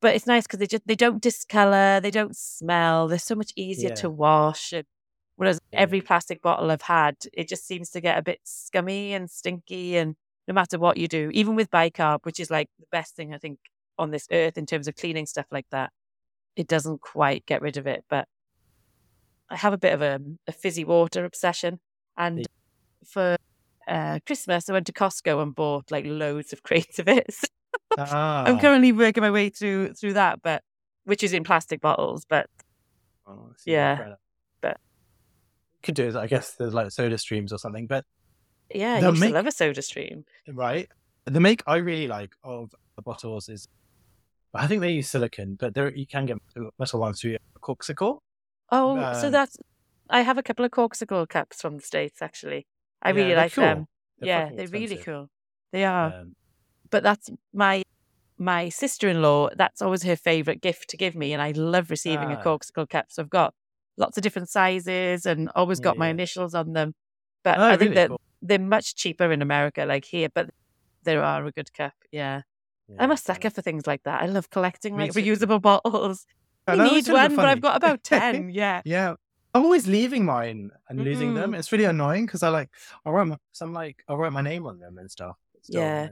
But it's nice because they just they don't discolor, they don't smell. They're so much easier yeah. to wash. Whereas yeah. every plastic bottle I've had, it just seems to get a bit scummy and stinky. And no matter what you do, even with bicarb, which is like the best thing I think on this earth in terms of cleaning stuff like that, it doesn't quite get rid of it. But I have a bit of a, a fizzy water obsession. And for uh, Christmas, I went to Costco and bought like loads of crates of it. ah. I'm currently working my way through through that, but which is in plastic bottles. But oh, yeah, but could do is I guess there's like soda streams or something. But yeah, you make, love a soda stream, right? The make I really like of the bottles is I think they use silicon, but there you can get metal ones through a Corkcicle. Oh, um, so that's I have a couple of Corkcicle cups from the states actually. I yeah, really like cool. them. They're yeah, they're expensive. really cool. They are. Um, but that's my my sister in law. That's always her favorite gift to give me, and I love receiving a ah. Corkcicle cup. So I've got lots of different sizes and always got yeah. my initials on them. But oh, I think really that cool. they're much cheaper in America, like here. But they are a good cup. Yeah. yeah I'm a sucker for things like that. I love collecting like reusable bottles. I need one, but I've got about ten. Yeah. yeah. I'm always leaving mine and mm-hmm. losing them. It's really annoying because I like I write my, some like I write my name on them and stuff. yeah.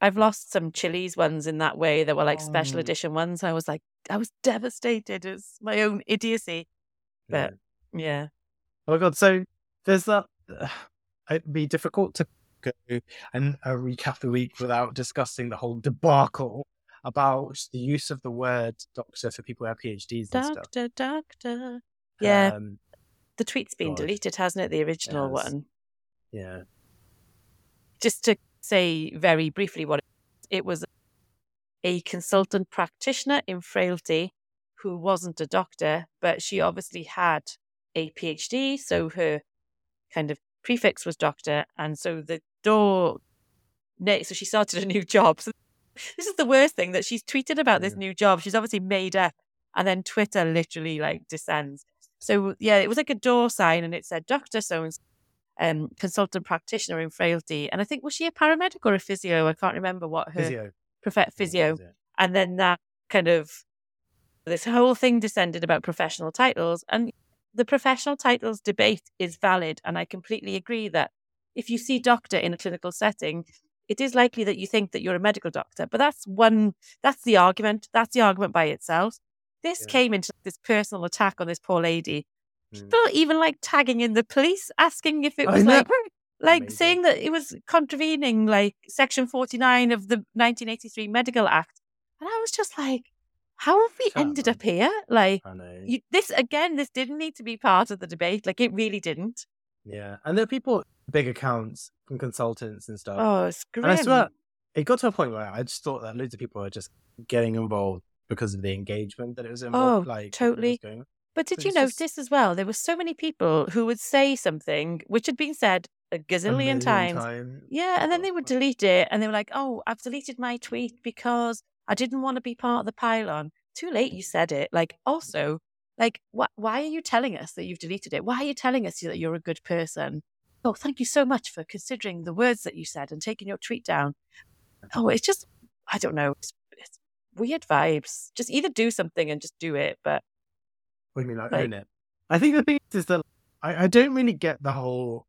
I've lost some Chilly's ones in that way that were like special oh. edition ones. I was like, I was devastated. It's my own idiocy. But yeah. yeah. Oh my god! So there's that. It'd be difficult to go and uh, recap the week without discussing the whole debacle about the use of the word doctor for people who have PhDs and doctor, stuff. Doctor. Yeah. Um, the tweet's been God. deleted, hasn't it? The original one. Yeah. Just to say very briefly what it, it was a consultant practitioner in frailty who wasn't a doctor, but she obviously had a PhD. So her kind of prefix was doctor. And so the door, next, so she started a new job. So this is the worst thing that she's tweeted about this new job. She's obviously made up. And then Twitter literally like descends. So yeah, it was like a door sign and it said Dr. So um, consultant practitioner in frailty. And I think was she a paramedic or a physio? I can't remember what her physio. Prof- physio. physio. And then that kind of this whole thing descended about professional titles. And the professional titles debate is valid. And I completely agree that if you see doctor in a clinical setting, it is likely that you think that you're a medical doctor. But that's one, that's the argument. That's the argument by itself. This yeah. came into this personal attack on this poor lady. Mm. People even like tagging in the police, asking if it was like like Amazing. saying that it was contravening like section 49 of the 1983 medical act and i was just like how have we ended up here like you, this again this didn't need to be part of the debate like it really didn't yeah and there are people big accounts from consultants and stuff oh it's great and i swear it got to a point where i just thought that loads of people were just getting involved because of the engagement that it was involved. Oh, like totally. But did but you notice just... as well? There were so many people who would say something which had been said a gazillion a times. Time. Yeah, and then oh, they would delete it, and they were like, "Oh, I've deleted my tweet because I didn't want to be part of the pile-on." Too late, you said it. Like, also, like, wh- why are you telling us that you've deleted it? Why are you telling us that you're a good person? Oh, thank you so much for considering the words that you said and taking your tweet down. Oh, it's just, I don't know. It's weird vibes. Just either do something and just do it. But what do you mean, like, like own it? I think the thing is that I, I don't really get the whole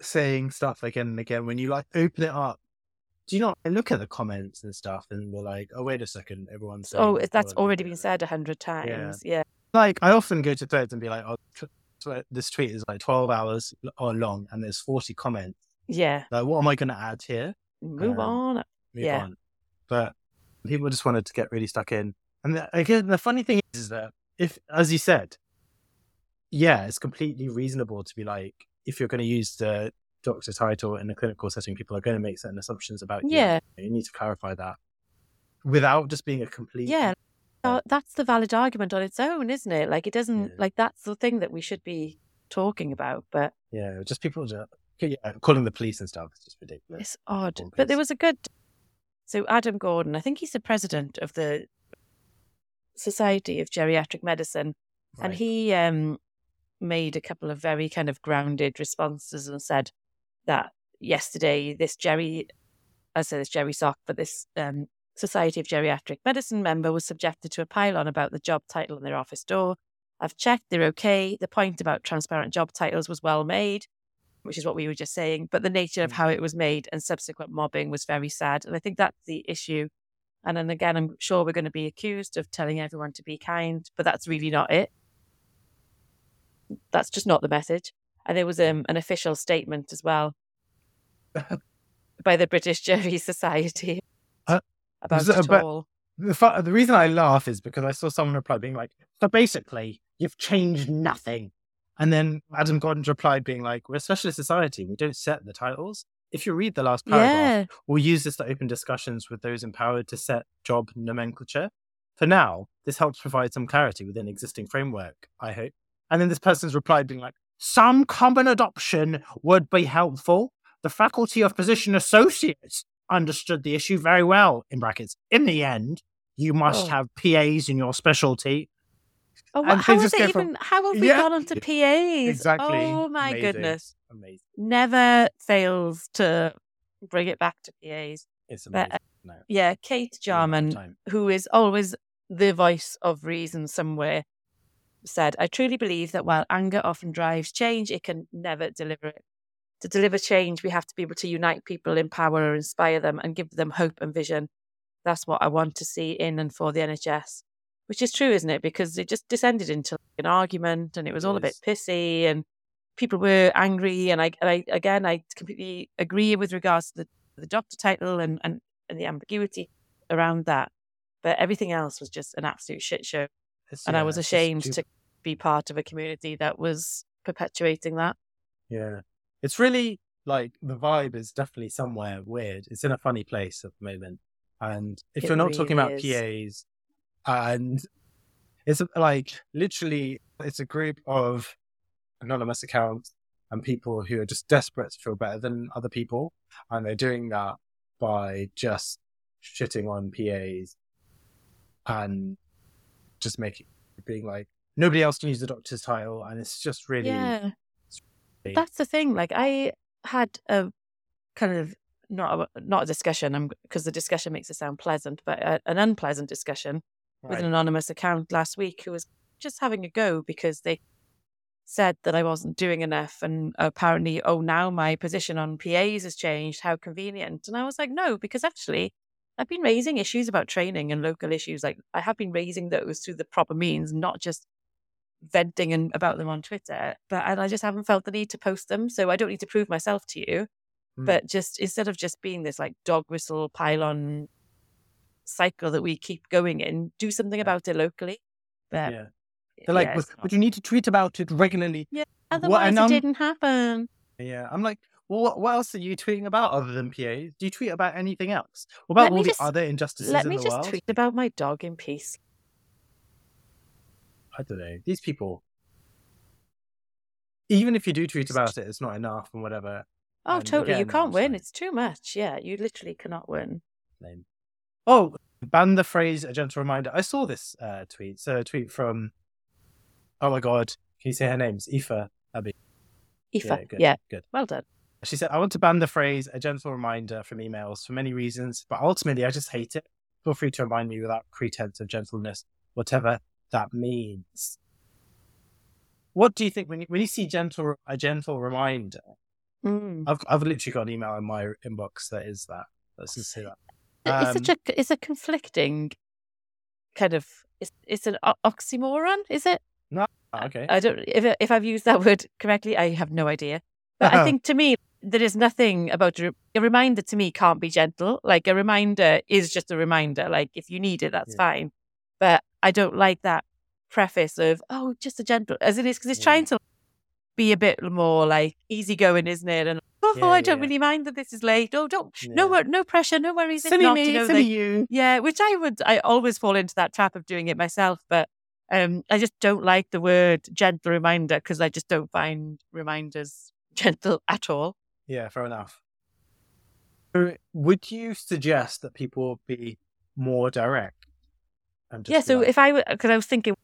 saying stuff again and again when you like open it up. Do you not look at the comments and stuff and we're like, oh wait a second, everyone's oh that's already been said a hundred times. Yeah. yeah. Like I often go to threads and be like, oh, this tweet is like twelve hours or long and there's forty comments. Yeah. Like what am I going to add here? Move um, on. Move yeah. On. But People just wanted to get really stuck in. And the, again, the funny thing is, is that if, as you said, yeah, it's completely reasonable to be like, if you're going to use the doctor title in a clinical setting, people are going to make certain assumptions about you. Yeah. You need to clarify that without just being a complete. Yeah. Uh, that's the valid argument on its own, isn't it? Like, it doesn't, yeah. like, that's the thing that we should be talking about. But yeah, just people just yeah, calling the police and stuff is just ridiculous. It's odd. But there was a good. So Adam Gordon, I think he's the president of the Society of Geriatric Medicine, and he um, made a couple of very kind of grounded responses and said that yesterday this Jerry, I say this Jerry Sock, but this um, Society of Geriatric Medicine member was subjected to a pile-on about the job title on their office door. I've checked, they're okay. The point about transparent job titles was well made, which is what we were just saying, but the nature of Mm. how it was made and subsequent mobbing was very sad. And I think that's the issue. And then again, I'm sure we're going to be accused of telling everyone to be kind, but that's really not it. That's just not the message. And there was um, an official statement as well by the British Jury Society about it all. The, fu- the reason I laugh is because I saw someone reply being like, so basically, you've changed nothing. And then Adam Gordon replied being like, we're a specialist society. We don't set the titles. If you read the last paragraph, Yeah. we'll use this to open discussions with those empowered to set job nomenclature. For now, this helps provide some clarity within existing framework, I hope. And then this person's replied being like, some common adoption would be helpful. The Faculty of Physician Associates understood the issue very well, in brackets. In the end, you must Oh. have PAs in your specialty. Oh, And how things it go from- even? How have we Yeah. gone on to PAs? Exactly. Oh my Amazing. goodness. Amazing. Never fails to bring it back to PAs. It's But, amazing. Uh, no, Yeah, Kate we don't have Jarman, who is always the voice of reason somewhere, said, I truly believe that while anger often drives change, it can never deliver it. To deliver change, we have to be able to unite people, empower, inspire them, and give them hope and vision. That's what I want to see in and for the NHS, which is true, isn't it? Because it just descended into an argument and it was all a bit pissy and people were angry. And I, and I again, I completely agree with regards to the, the doctor title and, and, and the ambiguity around that. But everything else was just an absolute shit show. It's- And I was ashamed to be part of a community that was perpetuating that. Yeah. It's really like the vibe is definitely somewhere weird. It's in a funny place at the moment. And if It you're not talking about really PAs and it's like literally it's a group of anonymous accounts and people who are just desperate to feel better than other people. And they're doing that by just shitting on PAs and just making being like nobody else can use the doctor's title and it's just really Yeah. That's the thing. Like I had a kind of not a, not a discussion because the discussion makes it sound pleasant, but a, an unpleasant discussion with an anonymous account last week who was just having a go because they said that I wasn't doing enough and apparently oh now my position on PAs has changed how convenient and I was like no because actually I've been raising issues about training and local issues like I have been raising those through the proper means not just venting and about them on Twitter but and I just haven't felt the need to post them so I don't need to prove myself to you Mm. but just instead of just being this like dog whistle pile-on cycle that we keep going in do something about it locally but yeah. They're like, yeah, but, but you need to tweet about it regularly. Yeah. Otherwise and it I'm- didn't happen Yeah. I'm like, well, what, what else are you tweeting about other than PA? Do you tweet about anything else? What about Let all the just- other injustices let in me just world? tweet about my dog in peace I don't know. These people, even if you do tweet about it, it's not enough and whatever. oh And totally you can't win it's too much yeah you literally cannot win. Oh, ban the phrase a gentle reminder. I saw this uh, tweet. So a tweet from, oh my God, can you say her name's Aoife Abbey? Aoife, good, yeah, good. well done She said, I want to ban the phrase a gentle reminder from emails for many reasons, but ultimately I just hate it. Feel free to remind me without pretense of gentleness, whatever that means. What do you think when you, when you see gentle a gentle reminder? Mm. I've I've literally got an email in my inbox that is that. Let's just say that. it's Um, such a it's a conflicting kind of it's it's an oxymoron is it No, okay. I don't if if I've used that word correctly. I have no idea. But I think to me there is nothing about a, a reminder. To me, can't be gentle. Like a reminder is just a reminder. Like if you need it, that's Yeah. fine. But I don't like that preface of oh, just a gentle, as it is because it's Yeah. trying to be a bit more like easygoing, isn't it? And oh, Yeah, I don't yeah. really mind that this is late. Oh, don't no no pressure, no worries. silly not, me, you know, silly they- you. yeah, which I would, I always fall into that trap of doing it myself, but um, I just don't like the word gentle reminder because I just don't find reminders gentle at all. Yeah, fair enough. Would you suggest that people be more direct? Yeah. So like, if I because I was thinking,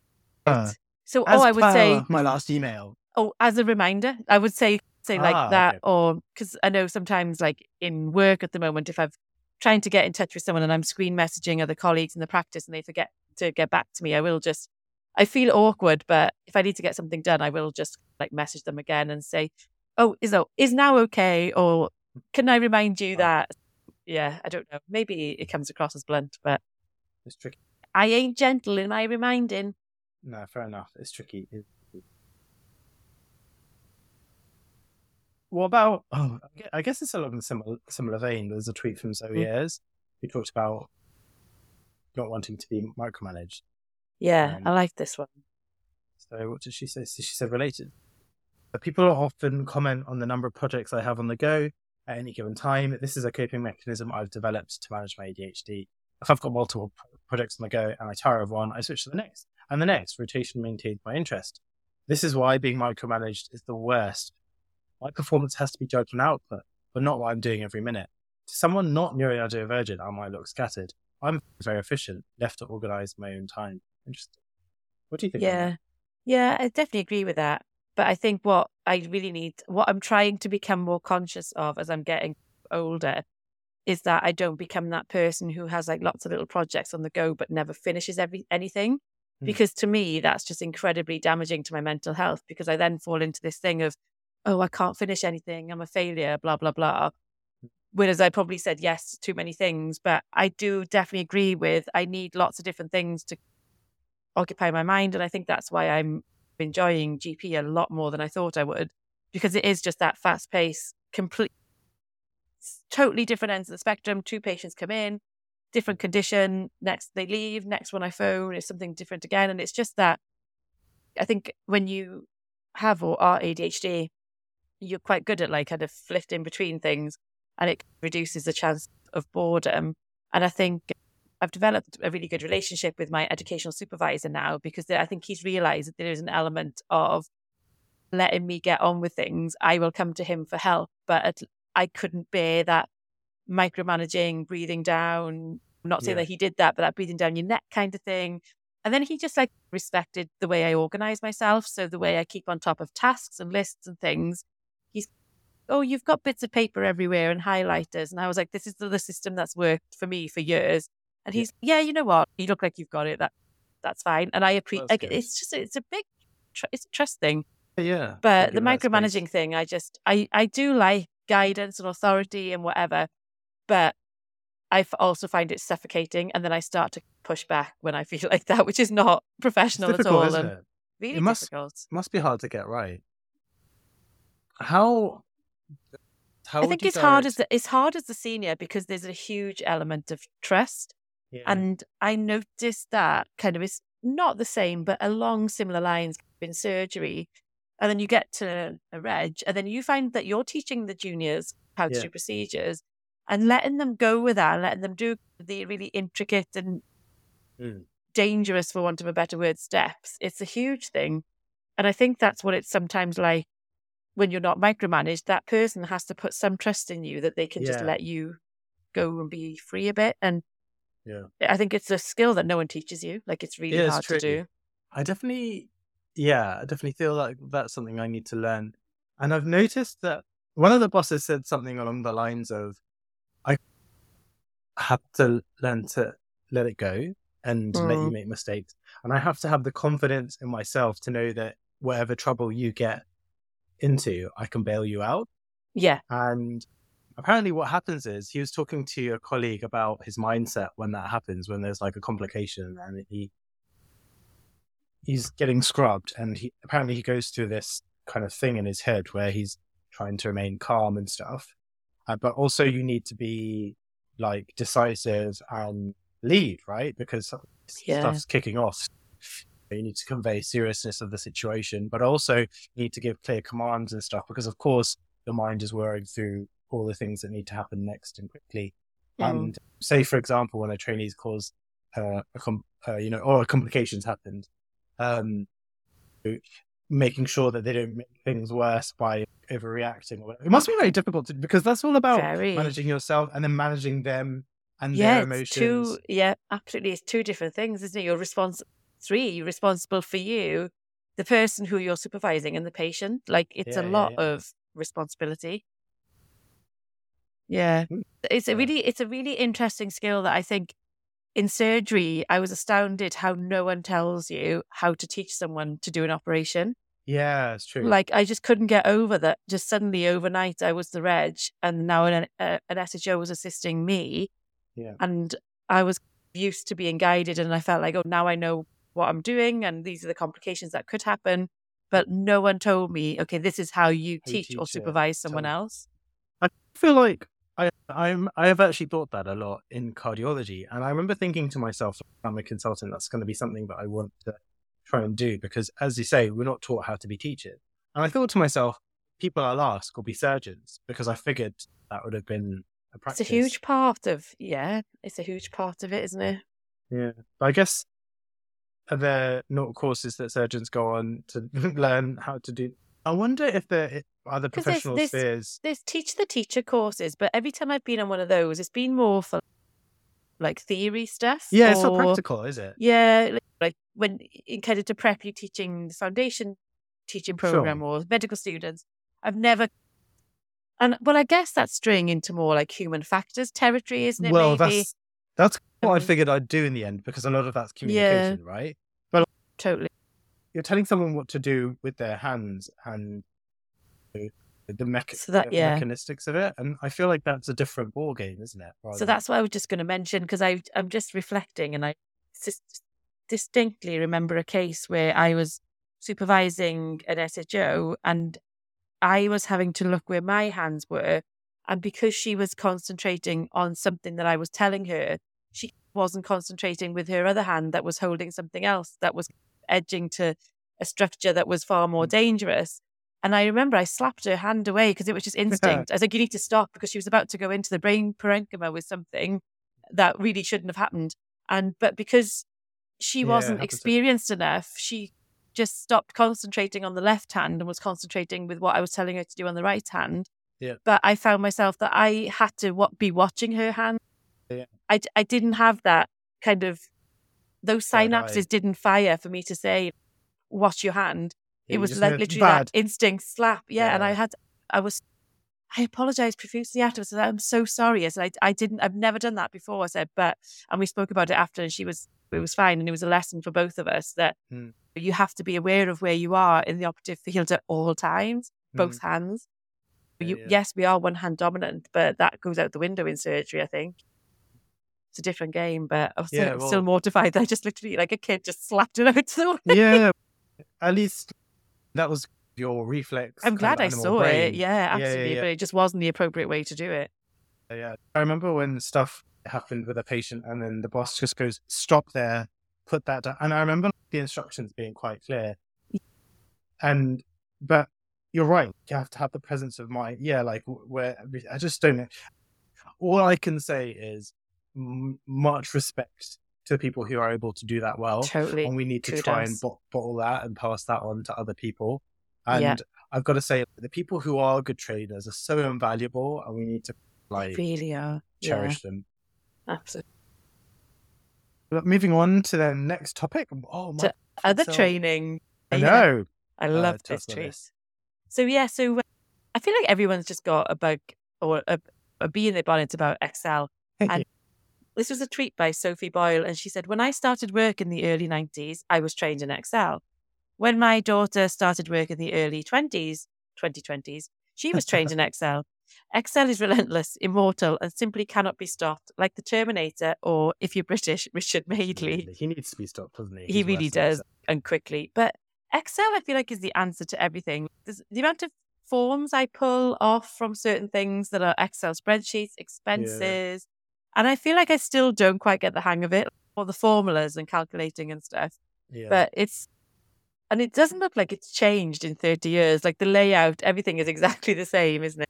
uh, so oh, I would say my last email. Oh, as a reminder, I would say say like ah, that, okay. or because I know sometimes like in work at the moment, if I've trying to get in touch with someone and I'm screen messaging other colleagues in the practice and they forget to get back to me, I will just I feel awkward, but if I need to get something done, I will just like message them again and say, "Oh, is is now okay?" Or can I remind you that? Yeah, I don't know. Maybe it comes across as blunt, but it's tricky. I ain't gentle in my reminding. No, fair enough. It's tricky. What about? Oh, I guess it's a lot in a similar similar vein. There's a tweet from Zoe mm. Ayres who talked about not wanting to be micromanaged. Yeah, um, I like this one. So what did she say? So she said related. But people often comment on the number of projects I have on the go at any given time. This is a coping mechanism I've developed to manage my ADHD. If I've got multiple projects on the go and I tire of one, I switch to the next. And the next rotation maintains my interest. This is why being micromanaged is the worst. My performance has to be judged on output, but not what I'm doing every minute. To someone not neurodivergent, I might look scattered. I'm very efficient, left to organize my own time. Interesting. What do you think? Yeah. Yeah, I definitely agree with that. But I think what I really need, what I'm trying to become more conscious of as I'm getting older, is that I don't become that person who has like lots of little projects on the go but never finishes every anything. Mm. Because to me, that's just incredibly damaging to my mental health because I then fall into this thing of, oh, I can't finish anything, I'm a failure, blah, blah, blah. Whereas I probably said yes to too many things, but I do definitely agree with I need lots of different things to occupy my mind. And I think that's why I'm enjoying GP a lot more than I thought I would, because it is just that fast pace, complete, totally different ends of the spectrum. Two patients come in, different mm. condition, next they leave, next one I phone is something different again. And it's just that I think when you have or are ADHD, you're quite good at like kind of flitting between things and it reduces the chance of boredom. And I think I've developed a really good relationship with my educational supervisor now because I think he's realized that there is an element of letting me get on with things. I will come to him for help, but I couldn't bear that micromanaging, breathing down. I'm not saying yeah. that he did that, but that breathing down your neck kind of thing. And then he just like respected the way I organize myself. So the way I keep on top of tasks and lists and things. He's, oh, you've got bits of paper everywhere and highlighters. And I was like, this is the system that's worked for me for years. And he's, yeah, you know what? You look like you've got it. That that's fine. And I appreciate. Like, it's just it's a big, tr- it's a trust thing. Yeah. But the micromanaging thing, I just I I do like guidance and authority and whatever, but I also find it suffocating, and then I start to push back when I feel like that, which is not professional at all. and it? Really it must, difficult. Must be hard to get right. How how I think it's hard as the, it's hard as the senior because there's a huge element of trust. Yeah. And I noticed that kind of is not the same, but along similar lines in surgery. And then you get to a reg, and then you find that you're teaching the juniors how to yeah. do procedures and letting them go with that, and letting them do the really intricate and mm. dangerous, for want of a better word, steps. It's a huge thing. And I think that's what it's sometimes like when you're not micromanaged. That person has to put some trust in you that they can yeah. just let you go and be free a bit. And yeah. I think it's a skill that no one teaches you. Like it's really yeah, hard to do. I definitely, yeah, I definitely feel like that's something I need to learn. And I've noticed that one of the bosses said something along the lines of, I have to learn to let it go and mm. let you make mistakes. And I have to have the confidence in myself to know that whatever trouble you get into, I can bail you out. Yeah. And apparently what happens is he was talking to a colleague about his mindset when that happens when there's like a complication and he he's getting scrubbed and he apparently he goes through this kind of thing in his head where he's trying to remain calm and stuff uh, but also you need to be like decisive and lead right because yeah. stuff's kicking off you need to convey seriousness of the situation but also you need to give clear commands and stuff because of course the mind is whirring through all the things that need to happen next and quickly. Mm. And say, for example, when a trainee's cause uh, a com- uh, you know, or complications happened, um, making sure that they don't make things worse by overreacting. Or whatever. It must be very difficult to, because that's all about Very. managing yourself and then managing them and yeah, their emotions. two. Yeah, absolutely. It's two different things, isn't it? You're responsible. Three, you're responsible for you, the person who you're supervising, and the patient. Like it's Yeah, a lot yeah. of responsibility. Yeah, Mm, it's a really, it's a really interesting skill that I think in surgery, I was astounded how no one tells you how to teach someone to do an operation. Yeah, it's true. Like I just couldn't get over that. Just suddenly overnight, I was the reg, and now an uh, an SHO was assisting me, Yeah. and I was used to being guided, and I felt like, oh, now I know what I'm doing, and these are the complications that could happen. But no one told me, okay, this is how you How you teach or teach it, supervise someone else. I feel like I, I'm I have actually thought that a lot in cardiology, and I remember thinking to myself, I'm a consultant. That's going to be something that I want to try and do because, as you say, we're not taught how to be teachers. And I thought to myself, people I'll ask will be surgeons because I figured that would have been a practice. It's a huge part of yeah, it's a huge part of it, isn't it? Yeah, but I guess are there not courses that surgeons go on to learn how to do? I wonder if there are there's- professional there's- spheres. There's teach the teacher courses, but every time I've been on one of those, it's been more for like theory stuff. Yeah, it's not practical, is it? Yeah, like, like when in kind of to prep you teaching the foundation teaching Sure. program or medical students. I've never, and well, I guess that's straying into more like human factors territory, isn't it? well, maybe that's that's what I Um, figured I'd do in the end because a lot of that's Yeah. communication, right? Well, totally. You're telling someone what to do with their hands and the the, mech- So that- yeah. mechanistics of it, and I feel like that's a different ball game, isn't it? rather So that's what I was just going to mention because I I'm just reflecting and I dis- distinctly remember a case where I was supervising an SHO and I was having to look where my hands were, and because she was concentrating on something that I was telling her, she wasn't concentrating with her other hand that was holding something else that was edging to a structure that was far more Mm. dangerous. And I remember I slapped her hand away because it was just instinct. I was like, you need to stop because she was about to go into the brain parenchyma with something that really shouldn't have happened. And but because she Yeah, wasn't to- experienced enough, she just stopped concentrating on the left hand and was concentrating with what I was telling her to do on the right hand. Yeah. But I found myself that I had to what, be watching her hand. Yeah. I, I didn't have that kind of, those synapses didn't fire for me to say, wash your hand. Yeah, it was like literally bad. that instinct slap. Yeah. And I had, I was, I apologized profusely afterwards. I said, I'm so sorry. I said, I, I didn't, I've never done that before. I said, but, and we spoke about it after and she was, it was fine. And it was a lesson for both of us that Mm. you have to be aware of where you are in the operative field at all times, both Mm. hands. Yeah, You, yeah. Yes, we are one hand dominant, but that goes out the window in surgery, I think. It's a different game, but I was still, Yeah, I'm still mortified that I just literally, like a kid, just slapped it out the yeah, at least that was your reflex. I'm glad I saw brain. it. Yeah, yeah, absolutely. yeah. But it just wasn't the appropriate way to do it. Yeah, I remember when stuff happened with a patient, and then the boss just goes, "Stop there, put that down." And I remember the instructions being quite clear. And but you're right. You have to have the presence of mind. Yeah, like where I just don't know. All I can say is m- much respect to the people who are able to do that well. Totally. and we need to try and Kudos. bot- bottle that and pass that on to other people. And Yeah. I've got to say, the people who are good trainers are so invaluable, and we need to like really are. cherish them. Absolutely. But moving on to the next topic. Oh my! To Other so- training. I Yeah, know. I Uh, love tell this us about treat. this. So yeah, so uh, I feel like everyone's just got a bug or a, a bee in their bonnet about Excel. And this was a tweet by Sophie Boyle, and she said, "When I started work in the early '90s, I was trained in Excel. When my daughter started work in the early 20s, 2020s, she was trained in Excel. Excel is relentless, immortal, and simply cannot be stopped, like the Terminator, or if you're British, Richard Madeley." he needs to be stopped, doesn't he? He He's really does, and quickly. But Excel, I feel like, is the answer to everything. There's the amount of forms I pull off from certain things that are Excel spreadsheets, expenses, and I feel like I still don't quite get the hang of it, or the formulas and calculating and stuff. Yeah. But it's, and it doesn't look like it's changed in 30 years. Like the layout, everything is exactly the same, isn't it?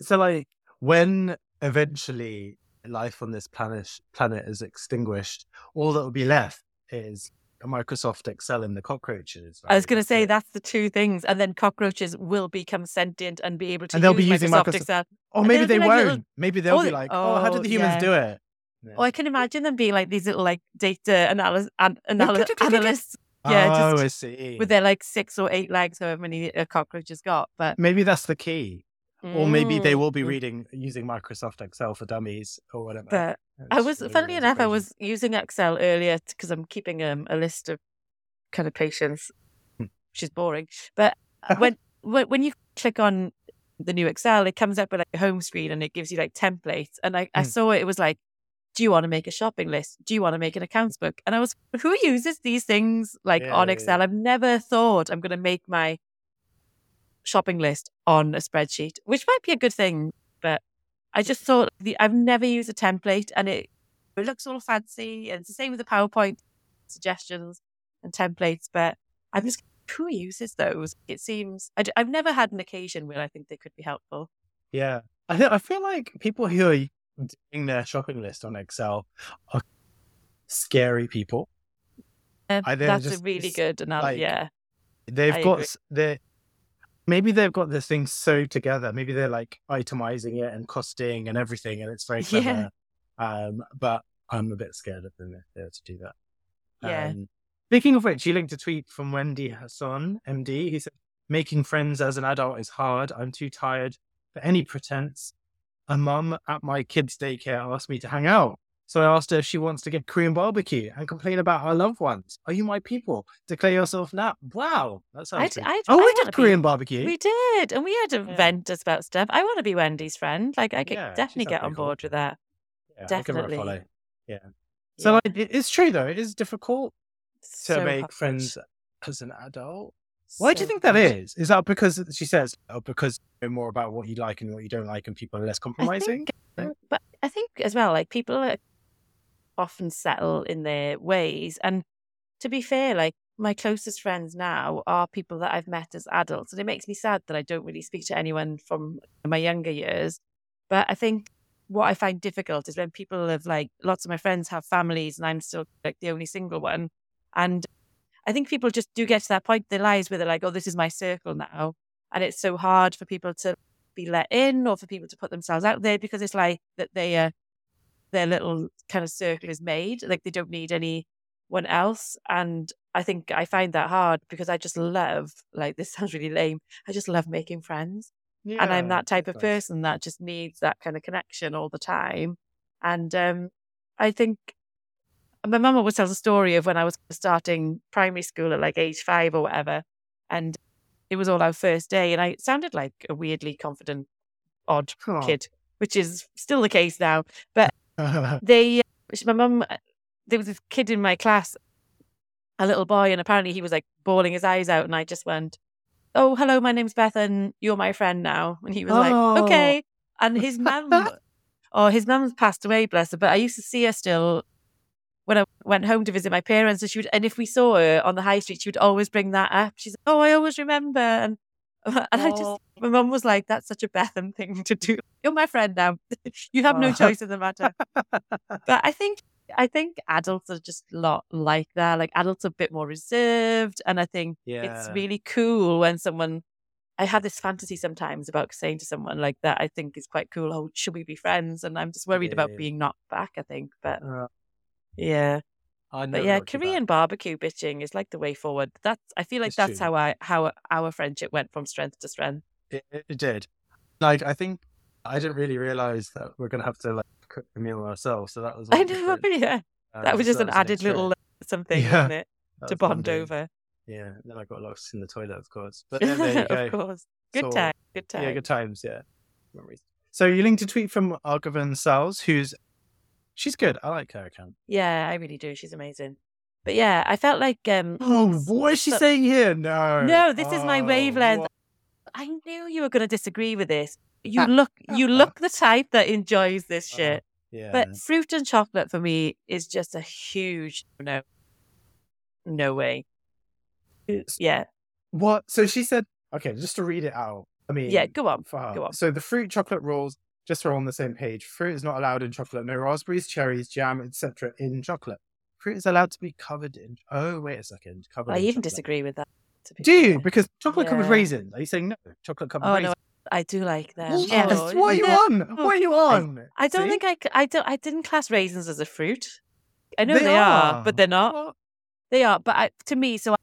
so, like, when eventually life on this planet planet is extinguished, all that will be left is Microsoft Excel and the cockroaches. I was going to say that's the two things, and then cockroaches will become sentient and be able to And they'll be using Microsoft, Microsoft- Excel. Or maybe they like won't. little- Maybe they'll Oh, be like, "Oh, how did oh, the humans yeah. do it?" Yeah. Oh, I can imagine them being like these little like data analysis an, anal- analysts yeah, oh, just I see. with their like six or eight legs, however many uh, a cockroach has got. But maybe that's the key. Or maybe they will be Mm. reading using Microsoft Excel for Dummies or whatever. But I was, really funnily enough, I was using Excel earlier because I'm keeping um, a list of kind of patients, Hmm. which is boring. But when, when when you click on the new Excel, it comes up with like a home screen and it gives you like templates. And I, I Hmm. saw it, it was like, do you want to make a shopping list? Do you want to make an accounts book? And I was, who uses these things like Yeah, on Excel? yeah. I've never thought I'm going to make my shopping list on a spreadsheet, which might be a good thing. But I just thought the, I've never used a template and it, it looks all fancy. And it's the same with the PowerPoint suggestions and templates. But I'm just, who uses those? It seems, I, have never had an occasion where I think they could be helpful. Yeah. I think I feel like people who are doing their shopping list on Excel are scary people. Um, I- they're that's a really good analogy. like- yeah. They've I got they maybe they've got this thing so together. Maybe they're like itemizing it and costing and everything, and it's very Yeah. clever. Um, but I'm a bit scared of them if they were to do that. Yeah. Um, speaking of which, you linked a tweet from Wendy Hassan, MD. He said, "Making friends as an adult is hard. I'm too tired for any pretense. A mum at my kids' daycare asked me to hang out." So I asked her if she wants to get Korean barbecue and complain about her loved ones. Are you my people? Declare yourself now. Wow, that sounds. Good. I'd- oh, I we did be- Korean barbecue. We did. And we had to Yeah. vent us about stuff. I want to be Wendy's friend. Like, I could Yeah, definitely get on cool. board with that. Yeah, I'll give her a definitely. follow. Yeah. So like, it's true though. It is difficult to make hard. friends as an adult. Why do you think that is? is? That because she says, or because you know more about what you like and what you don't like, and people are less I compromising? think, but I think as well, like people are often settle in their ways. And to be fair, like my closest friends now are people that I've met as adults. And it makes me sad that I don't really speak to anyone from my younger years. But I think what I find difficult is when people have like lots of my friends have families and I'm still like the only single one. And I think people just do get to that point in their lives where they're like, oh, this is my circle now. And it's so hard for people to be let in or for people to put themselves out there because it's like that they uh, their little kind of circle is made like they don't need anyone else and i think i find that hard because i just love like this sounds really lame i just love making friends and i'm that type of person that just needs that kind of connection all the time and um i think my mum always tells a story of when i was starting primary school at like age five or whatever and it was all our first day and i sounded like a weirdly confident odd kid which is still the case now they uh, my mum uh, there was this kid in my class a little boy and apparently he was like bawling his eyes out and i just went oh hello my name's beth and you're my friend now. And he was Oh. like okay. And his mum oh his mum's passed away bless her but i used to see her still when i went home to visit my parents and she would and if we saw her on the high street she would always bring that up. She's like oh i always remember and and i just Oh. my mum was like that's such a Betham thing to do you're my friend now you have no Oh. choice in the matter but I think I think adults are just a lot like that. Like adults are a bit more reserved, and I think it's really cool when someone. I have this fantasy sometimes about saying to someone like that. I think is quite cool. Oh, should we be friends? And I'm just worried Yeah, about yeah. being knocked back. I think, but Uh, yeah, I but yeah. Korean barbecue bitching is like the way forward. That's I feel like It's that's true. how I how our friendship went from strength to strength. It, it, did. Like I think I didn't really realize that we're gonna have to like cook the meal ourselves. So that was I know, yeah. um, That was just an was added little something, Yeah, wasn't it, to bond bonding. over. Yeah, and then I got lost in the toilet, of course. But then there you go. of course, good So, time, good time. Yeah, good times. Yeah, memories. So you linked a tweet from Arghavan Salles, who's she's good. I like her account. Yeah, I really do. She's amazing. But yeah, I felt like um Oh, what is she So- saying here? No, No, this is my Oh, wavelength. what? I knew you were going to disagree with this. You look you look the type that enjoys this Uh, shit. Yeah, But fruit and chocolate for me is just a huge no. No way. Yeah. what? So she said, okay, just to read it out. I mean, Yeah, go on. Go on. So the fruit chocolate rules, just so we're on the same page. Fruit is not allowed in chocolate. No raspberries, cherries, jam, etc. in chocolate. fruit is allowed to be covered in. Oh, wait a second. Covered I in even chocolate. disagree with that. be Do you? Because chocolate covered raisins. Are you saying no? Chocolate covered Oh raisins. no, I do like. Yes. Oh, what are you on? What are you on? I don't See? think I don't, I didn't class raisins as a fruit. I know They they, are. are. but they're not. What? They are, but I, to me, so I,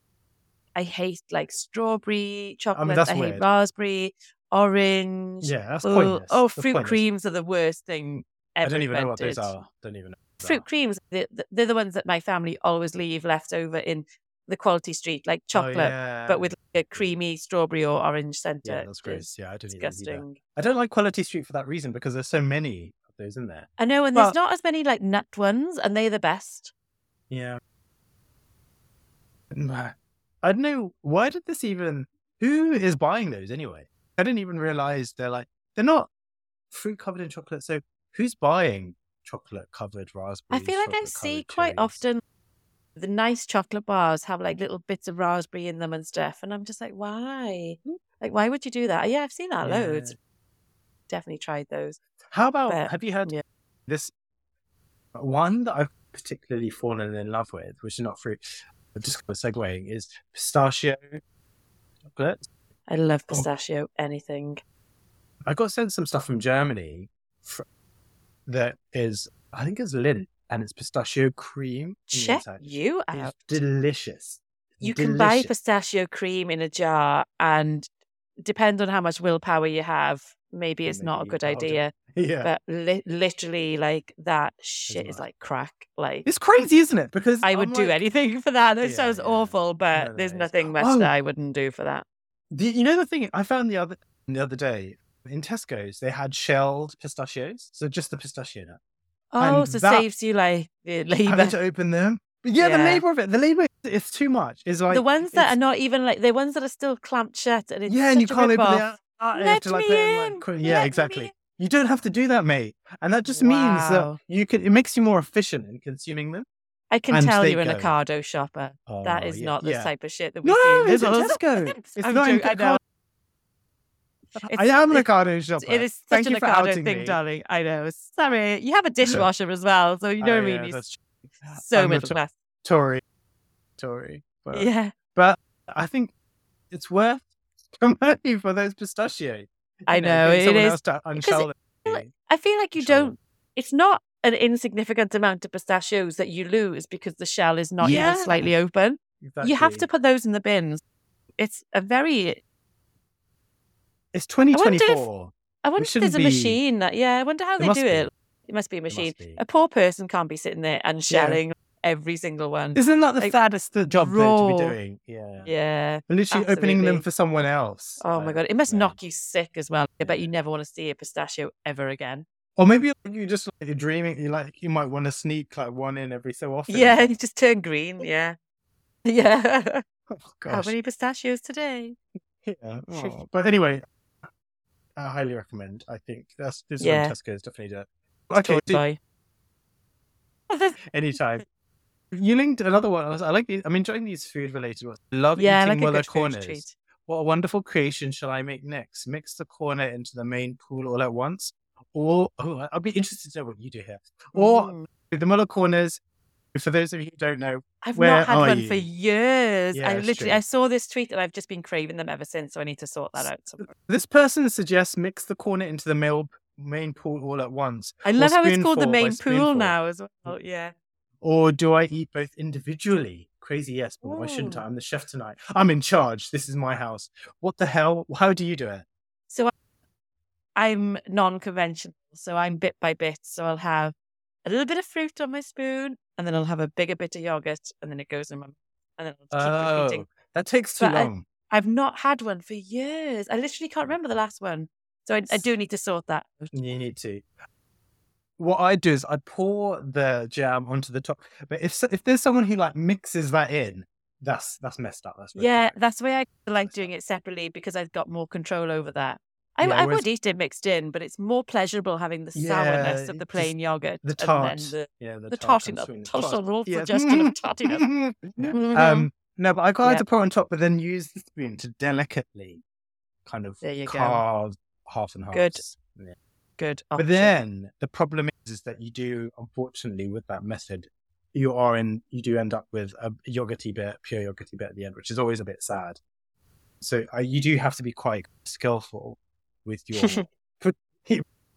I hate like strawberry chocolate. that's I hate raspberry, orange. Yeah, that's oh, pointless. oh, That's fruit pointless. creams are the worst thing ever. I don't even know what those invented. are. Don't even know. Fruit creams, they're, they're the ones that my family always leave left over in the quality street, like Oh, chocolate, yeah. but with like, a creamy strawberry or orange centre. Yeah, that's gross. Yeah, I don't. Disgusting. I don't like Quality Street for that reason because there's so many of those in there. I know, and Well- there's not as many like nut ones, and they're the best. Yeah. I don't know. Why did this even. Who is buying those anyway? I didn't even realize they're like. They're not fruit covered in chocolate. So who's buying chocolate covered raspberries? I feel like I see quite cherries? often the nice chocolate bars have like little bits of raspberry in them and stuff, and I'm just like, why? Hmm. Like, why would you do that? Yeah, I've seen that loads. Definitely tried those. How about. But, have you had yeah. this one that I've particularly fallen in love with, which is not fruit, but just kind of segueing, is pistachio chocolate. I love Oh. pistachio. Anything. I got sent some stuff from Germany that is, I think it's Lindt, and it's pistachio cream. Check you It's out. delicious. You can buy pistachio cream in a jar, and depends on how much willpower you have. Maybe it's not a good idea, Yeah, but li- literally, like that shit is like crack. Like it's crazy, isn't it? Because I would I'm do like- anything for that. It Yeah, sounds yeah. awful, but No, no, there's it's- nothing much Oh. that I wouldn't do for that. The, you know the thing I found the other the other day in Tesco's, they had shelled pistachios, so just the pistachio nut. Oh, And so that- saves you like the labor. Having to open them. But yeah, the labor of it, the labor, it's too much. It's like the ones that are not even like the ones that are still clamped shut, and it's yeah, and you can't open out. Let to, like, me in, like, Let yeah, me exactly. in. You don't have to do that, mate. And that just means that you can. It makes you more efficient in consuming them. I can And tell you're an. Ocado shopper. that Oh, is yeah, not the yeah. type of shit that we No, see. no, it's. Tesco. It's I'm not in joking, I know. I am an Ocado shopper. It is such Thank an you for Ocado thing, me. darling. I know. Sorry, you have a oh, dishwasher as well, so you know Oh, what I mean. That's so I'm middle class. Tory, Tory. But, Yeah, but I think it's worth the money for those pistachios. I You know, it is. it someone is. else to Because it- I feel like you don't. It's not an insignificant amount of pistachios that you lose because the shell is not Yeah. even slightly open. You have to put those in the bins. It's a very. It's wonder if- 2024. I wonder if there's a be- machine that. Yeah, I wonder how There they do be. it. It must be a machine. be. A poor person can't be sitting there and shelling every single one. Isn't that the like, saddest job though, to be doing? Yeah. Yeah. Literally opening them for someone else. Oh my god, it must yeah. knock you sick as well. I bet you never want to see a pistachio ever again. Or maybe you just like, you're dreaming. You like you might want to sneak like one in every so often. Yeah, you just turn green. Yeah. Yeah. Oh, How many pistachios today? Yeah. Oh, But anyway, I highly recommend. I think that's this Yeah. one Tesco's definitely do. it. Okay, do- boy. anytime. You linked another one. I was- I like these. I'm enjoying these food related ones. Love yeah, eating like Muller corners. What a wonderful creation shall I make next? Mix the corner into the main pool all at once. Or oh, I'll be interested to know what you do here. Or Mm. the Muller corners. For those of you who don't know, I've where not had are one for years. Yeah, I literally true. I saw this tweet and I've just been craving them ever since, so I need to sort that out. somewhere. this person suggests mix the corner into the male, main pool all at once. I love how it's called the main pool now as well. Yeah. Or do I eat both individually? Crazy, yes, but why shouldn't I? I'm the chef tonight. I'm in charge. This is my house. What the hell? How do you do it? So I- I'm non-conventional, so I'm bit by bit. So I'll have a little bit of fruit on my spoon, and then I'll have a bigger bit of yogurt, and then it goes in my mouth, and then I'll keep repeating. Oh, that takes too But long. I've not had one for years. I literally can't remember the last one, so I, I do need to sort that. You need to. What I do is I pour the jam onto the top. But if if there's someone who like mixes that in, that's that's messed up. That's red Yeah, flag. that's why I like doing it separately because I've got more control over that. I, Yeah, I whereas- would eat it mixed in, but it's more pleasurable having the sourness Yeah, of the plain yogurt the and tart. then the yeah, the, the tart and tartiness, total Yeah. suggestion of tartiness. Mhm. um, no, but I got Yep. to pour on top, but then use the spoon to delicately kind of There you go. carve half and half. Good. Good. But then the problem is, is that you do, unfortunately, with that method, you are in, you do end up with a yogurty bit, pure yogurty bit at the end, which is always a bit sad. So uh, you do have to be quite skillful with your.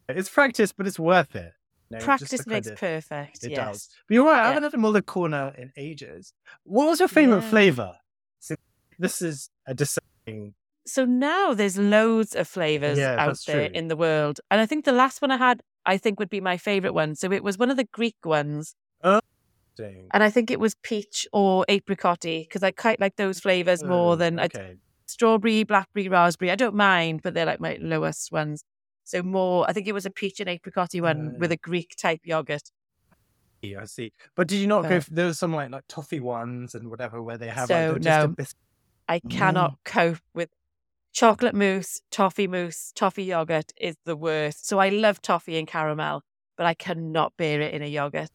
it's practice, but it's worth it. Just Practice makes of- perfect. It yes. does. But you're right. I Yeah. haven't had a Muller corner in ages. What was your favorite Yeah. flavor? So this is a discerning. So now there's loads of flavors Yeah, out there true. in the world. And I think the last one I had, I think would be my favorite one. So it was one of the Greek ones. thing. And I think it was peach or apricotty because I quite like those flavors more Oh, than I okay. Strawberry, blackberry, raspberry. I don't mind, but they're like my lowest ones. So more, I think it was a peach and apricotty one with Uh. a Greek type yogurt. Yeah, I see. But did you not go? Uh, f there was some like like toffee ones and whatever where they have So, like no. I cannot cope with chocolate mousse, toffee mousse, toffee yogurt is the worst. So I love toffee and caramel, but I cannot bear it in a yogurt.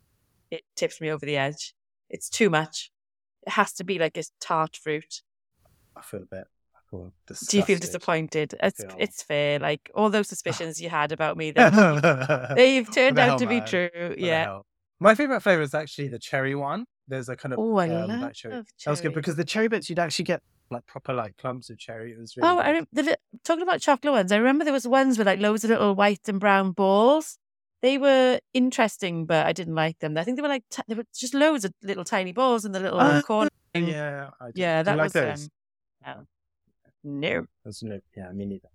It tips me over the edge. It's too much. It has to be like a tart fruit. I feel a bit. Do you feel disappointed? It's it's fair. Like all those suspicions you had about me, that they've turned the out hell, to be true. What Yeah. My favorite flavor is actually the cherry one. There's a kind of Oh, I um, love black cherry. cherry. That was good because the cherry bits you'd actually get like proper like clumps of cherry. It was really Oh, I rem- the, talking about chocolate ones. I remember there was ones with like loads of little white and brown balls. They were interesting, but I didn't like them. I think they were like t- they were just loads of little tiny balls in the little Ah, corner. yeah, yeah, that like was those. um, no. No. That's no, yeah, me neither.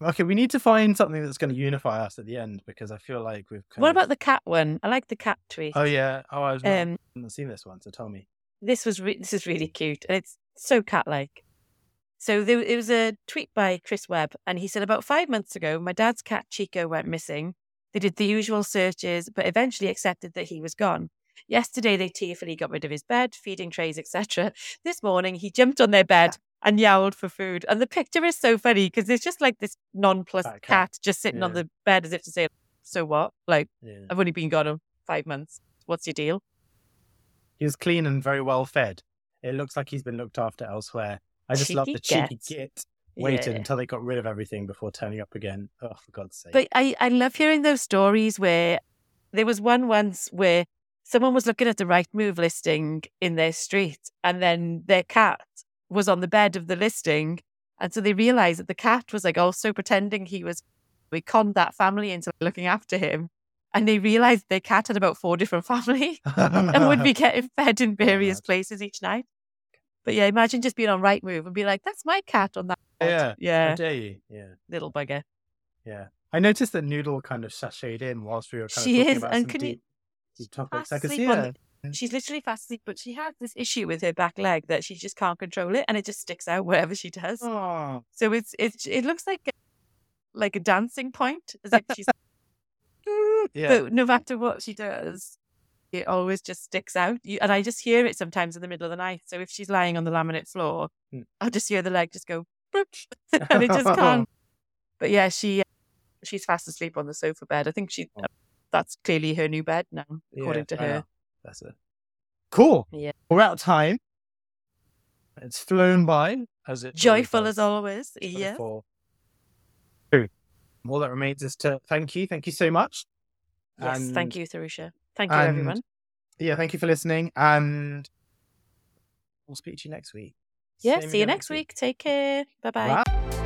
Okay, we need to find something that's going to unify us at the end because I feel like we've. Kind What of- about the cat one? I like the cat tweet. Oh yeah. Oh, I was not, Um, haven't seen this one, so tell me. this was re- this is really cute and it's so cat-like. So there it was a tweet by Chris Webb, and he said about five months ago, my dad's cat Chico went missing. They did the usual searches, but eventually accepted that he was gone. Yesterday, they tearfully got rid of his bed, feeding trays, etc. This morning, he jumped on their bed and yowled for food. And the picture is so funny because there's just like this nonplussed cat. cat. just sitting on the bed as if to say, "So what? Like Yeah. I've only been gone five months. What's your deal?" He was clean and very well fed. It looks like he's been looked after elsewhere. I just love the Cheeky cheeky git. Waited Yeah. until they got rid of everything before turning up again. Oh, for God's sake. But I, I love hearing those stories where there was one once where someone was looking at the Rightmove listing in their street and then their cat was on the bed of the listing. And so they realized that the cat was like also pretending he was, we conned that family into looking after him. And they realized their cat had about four different families and would be getting fed in various God. places each night. But yeah, imagine just being on Rightmove and be like, that's my cat on that. bed." Yeah. How Yeah. dare you? Yeah. Little bugger. Yeah. I noticed that Noodle kind of sashayed in whilst we were kind She of talking is, about and some can you- deep, deep topics. I could see her. She's literally fast asleep, but she has this issue with her back leg that she just can't control it, and it just sticks out wherever she does. Oh, So it's it's it looks like a, like a dancing point, as if she's. yeah. But no matter what she does, it always just sticks out. You, and I just hear it sometimes in the middle of the night. So if she's lying on the laminate floor, Hmm. I'll just hear the leg just go, and it just can't. But yeah, she she's fast asleep on the sofa bed. I think she Oh. that's clearly her new bed now, according Yeah, to her. It. Cool. Yeah. We're out of time. It's flown by as it Joyful as always. Yeah. All that remains is to thank you. Thank you so much. Yes, And- thank you, Therusha. Thank you, and everyone. Yeah, thank you for listening. And we'll speak to you next week. Yeah, Same see you next week. Take care. Bye bye. Bye.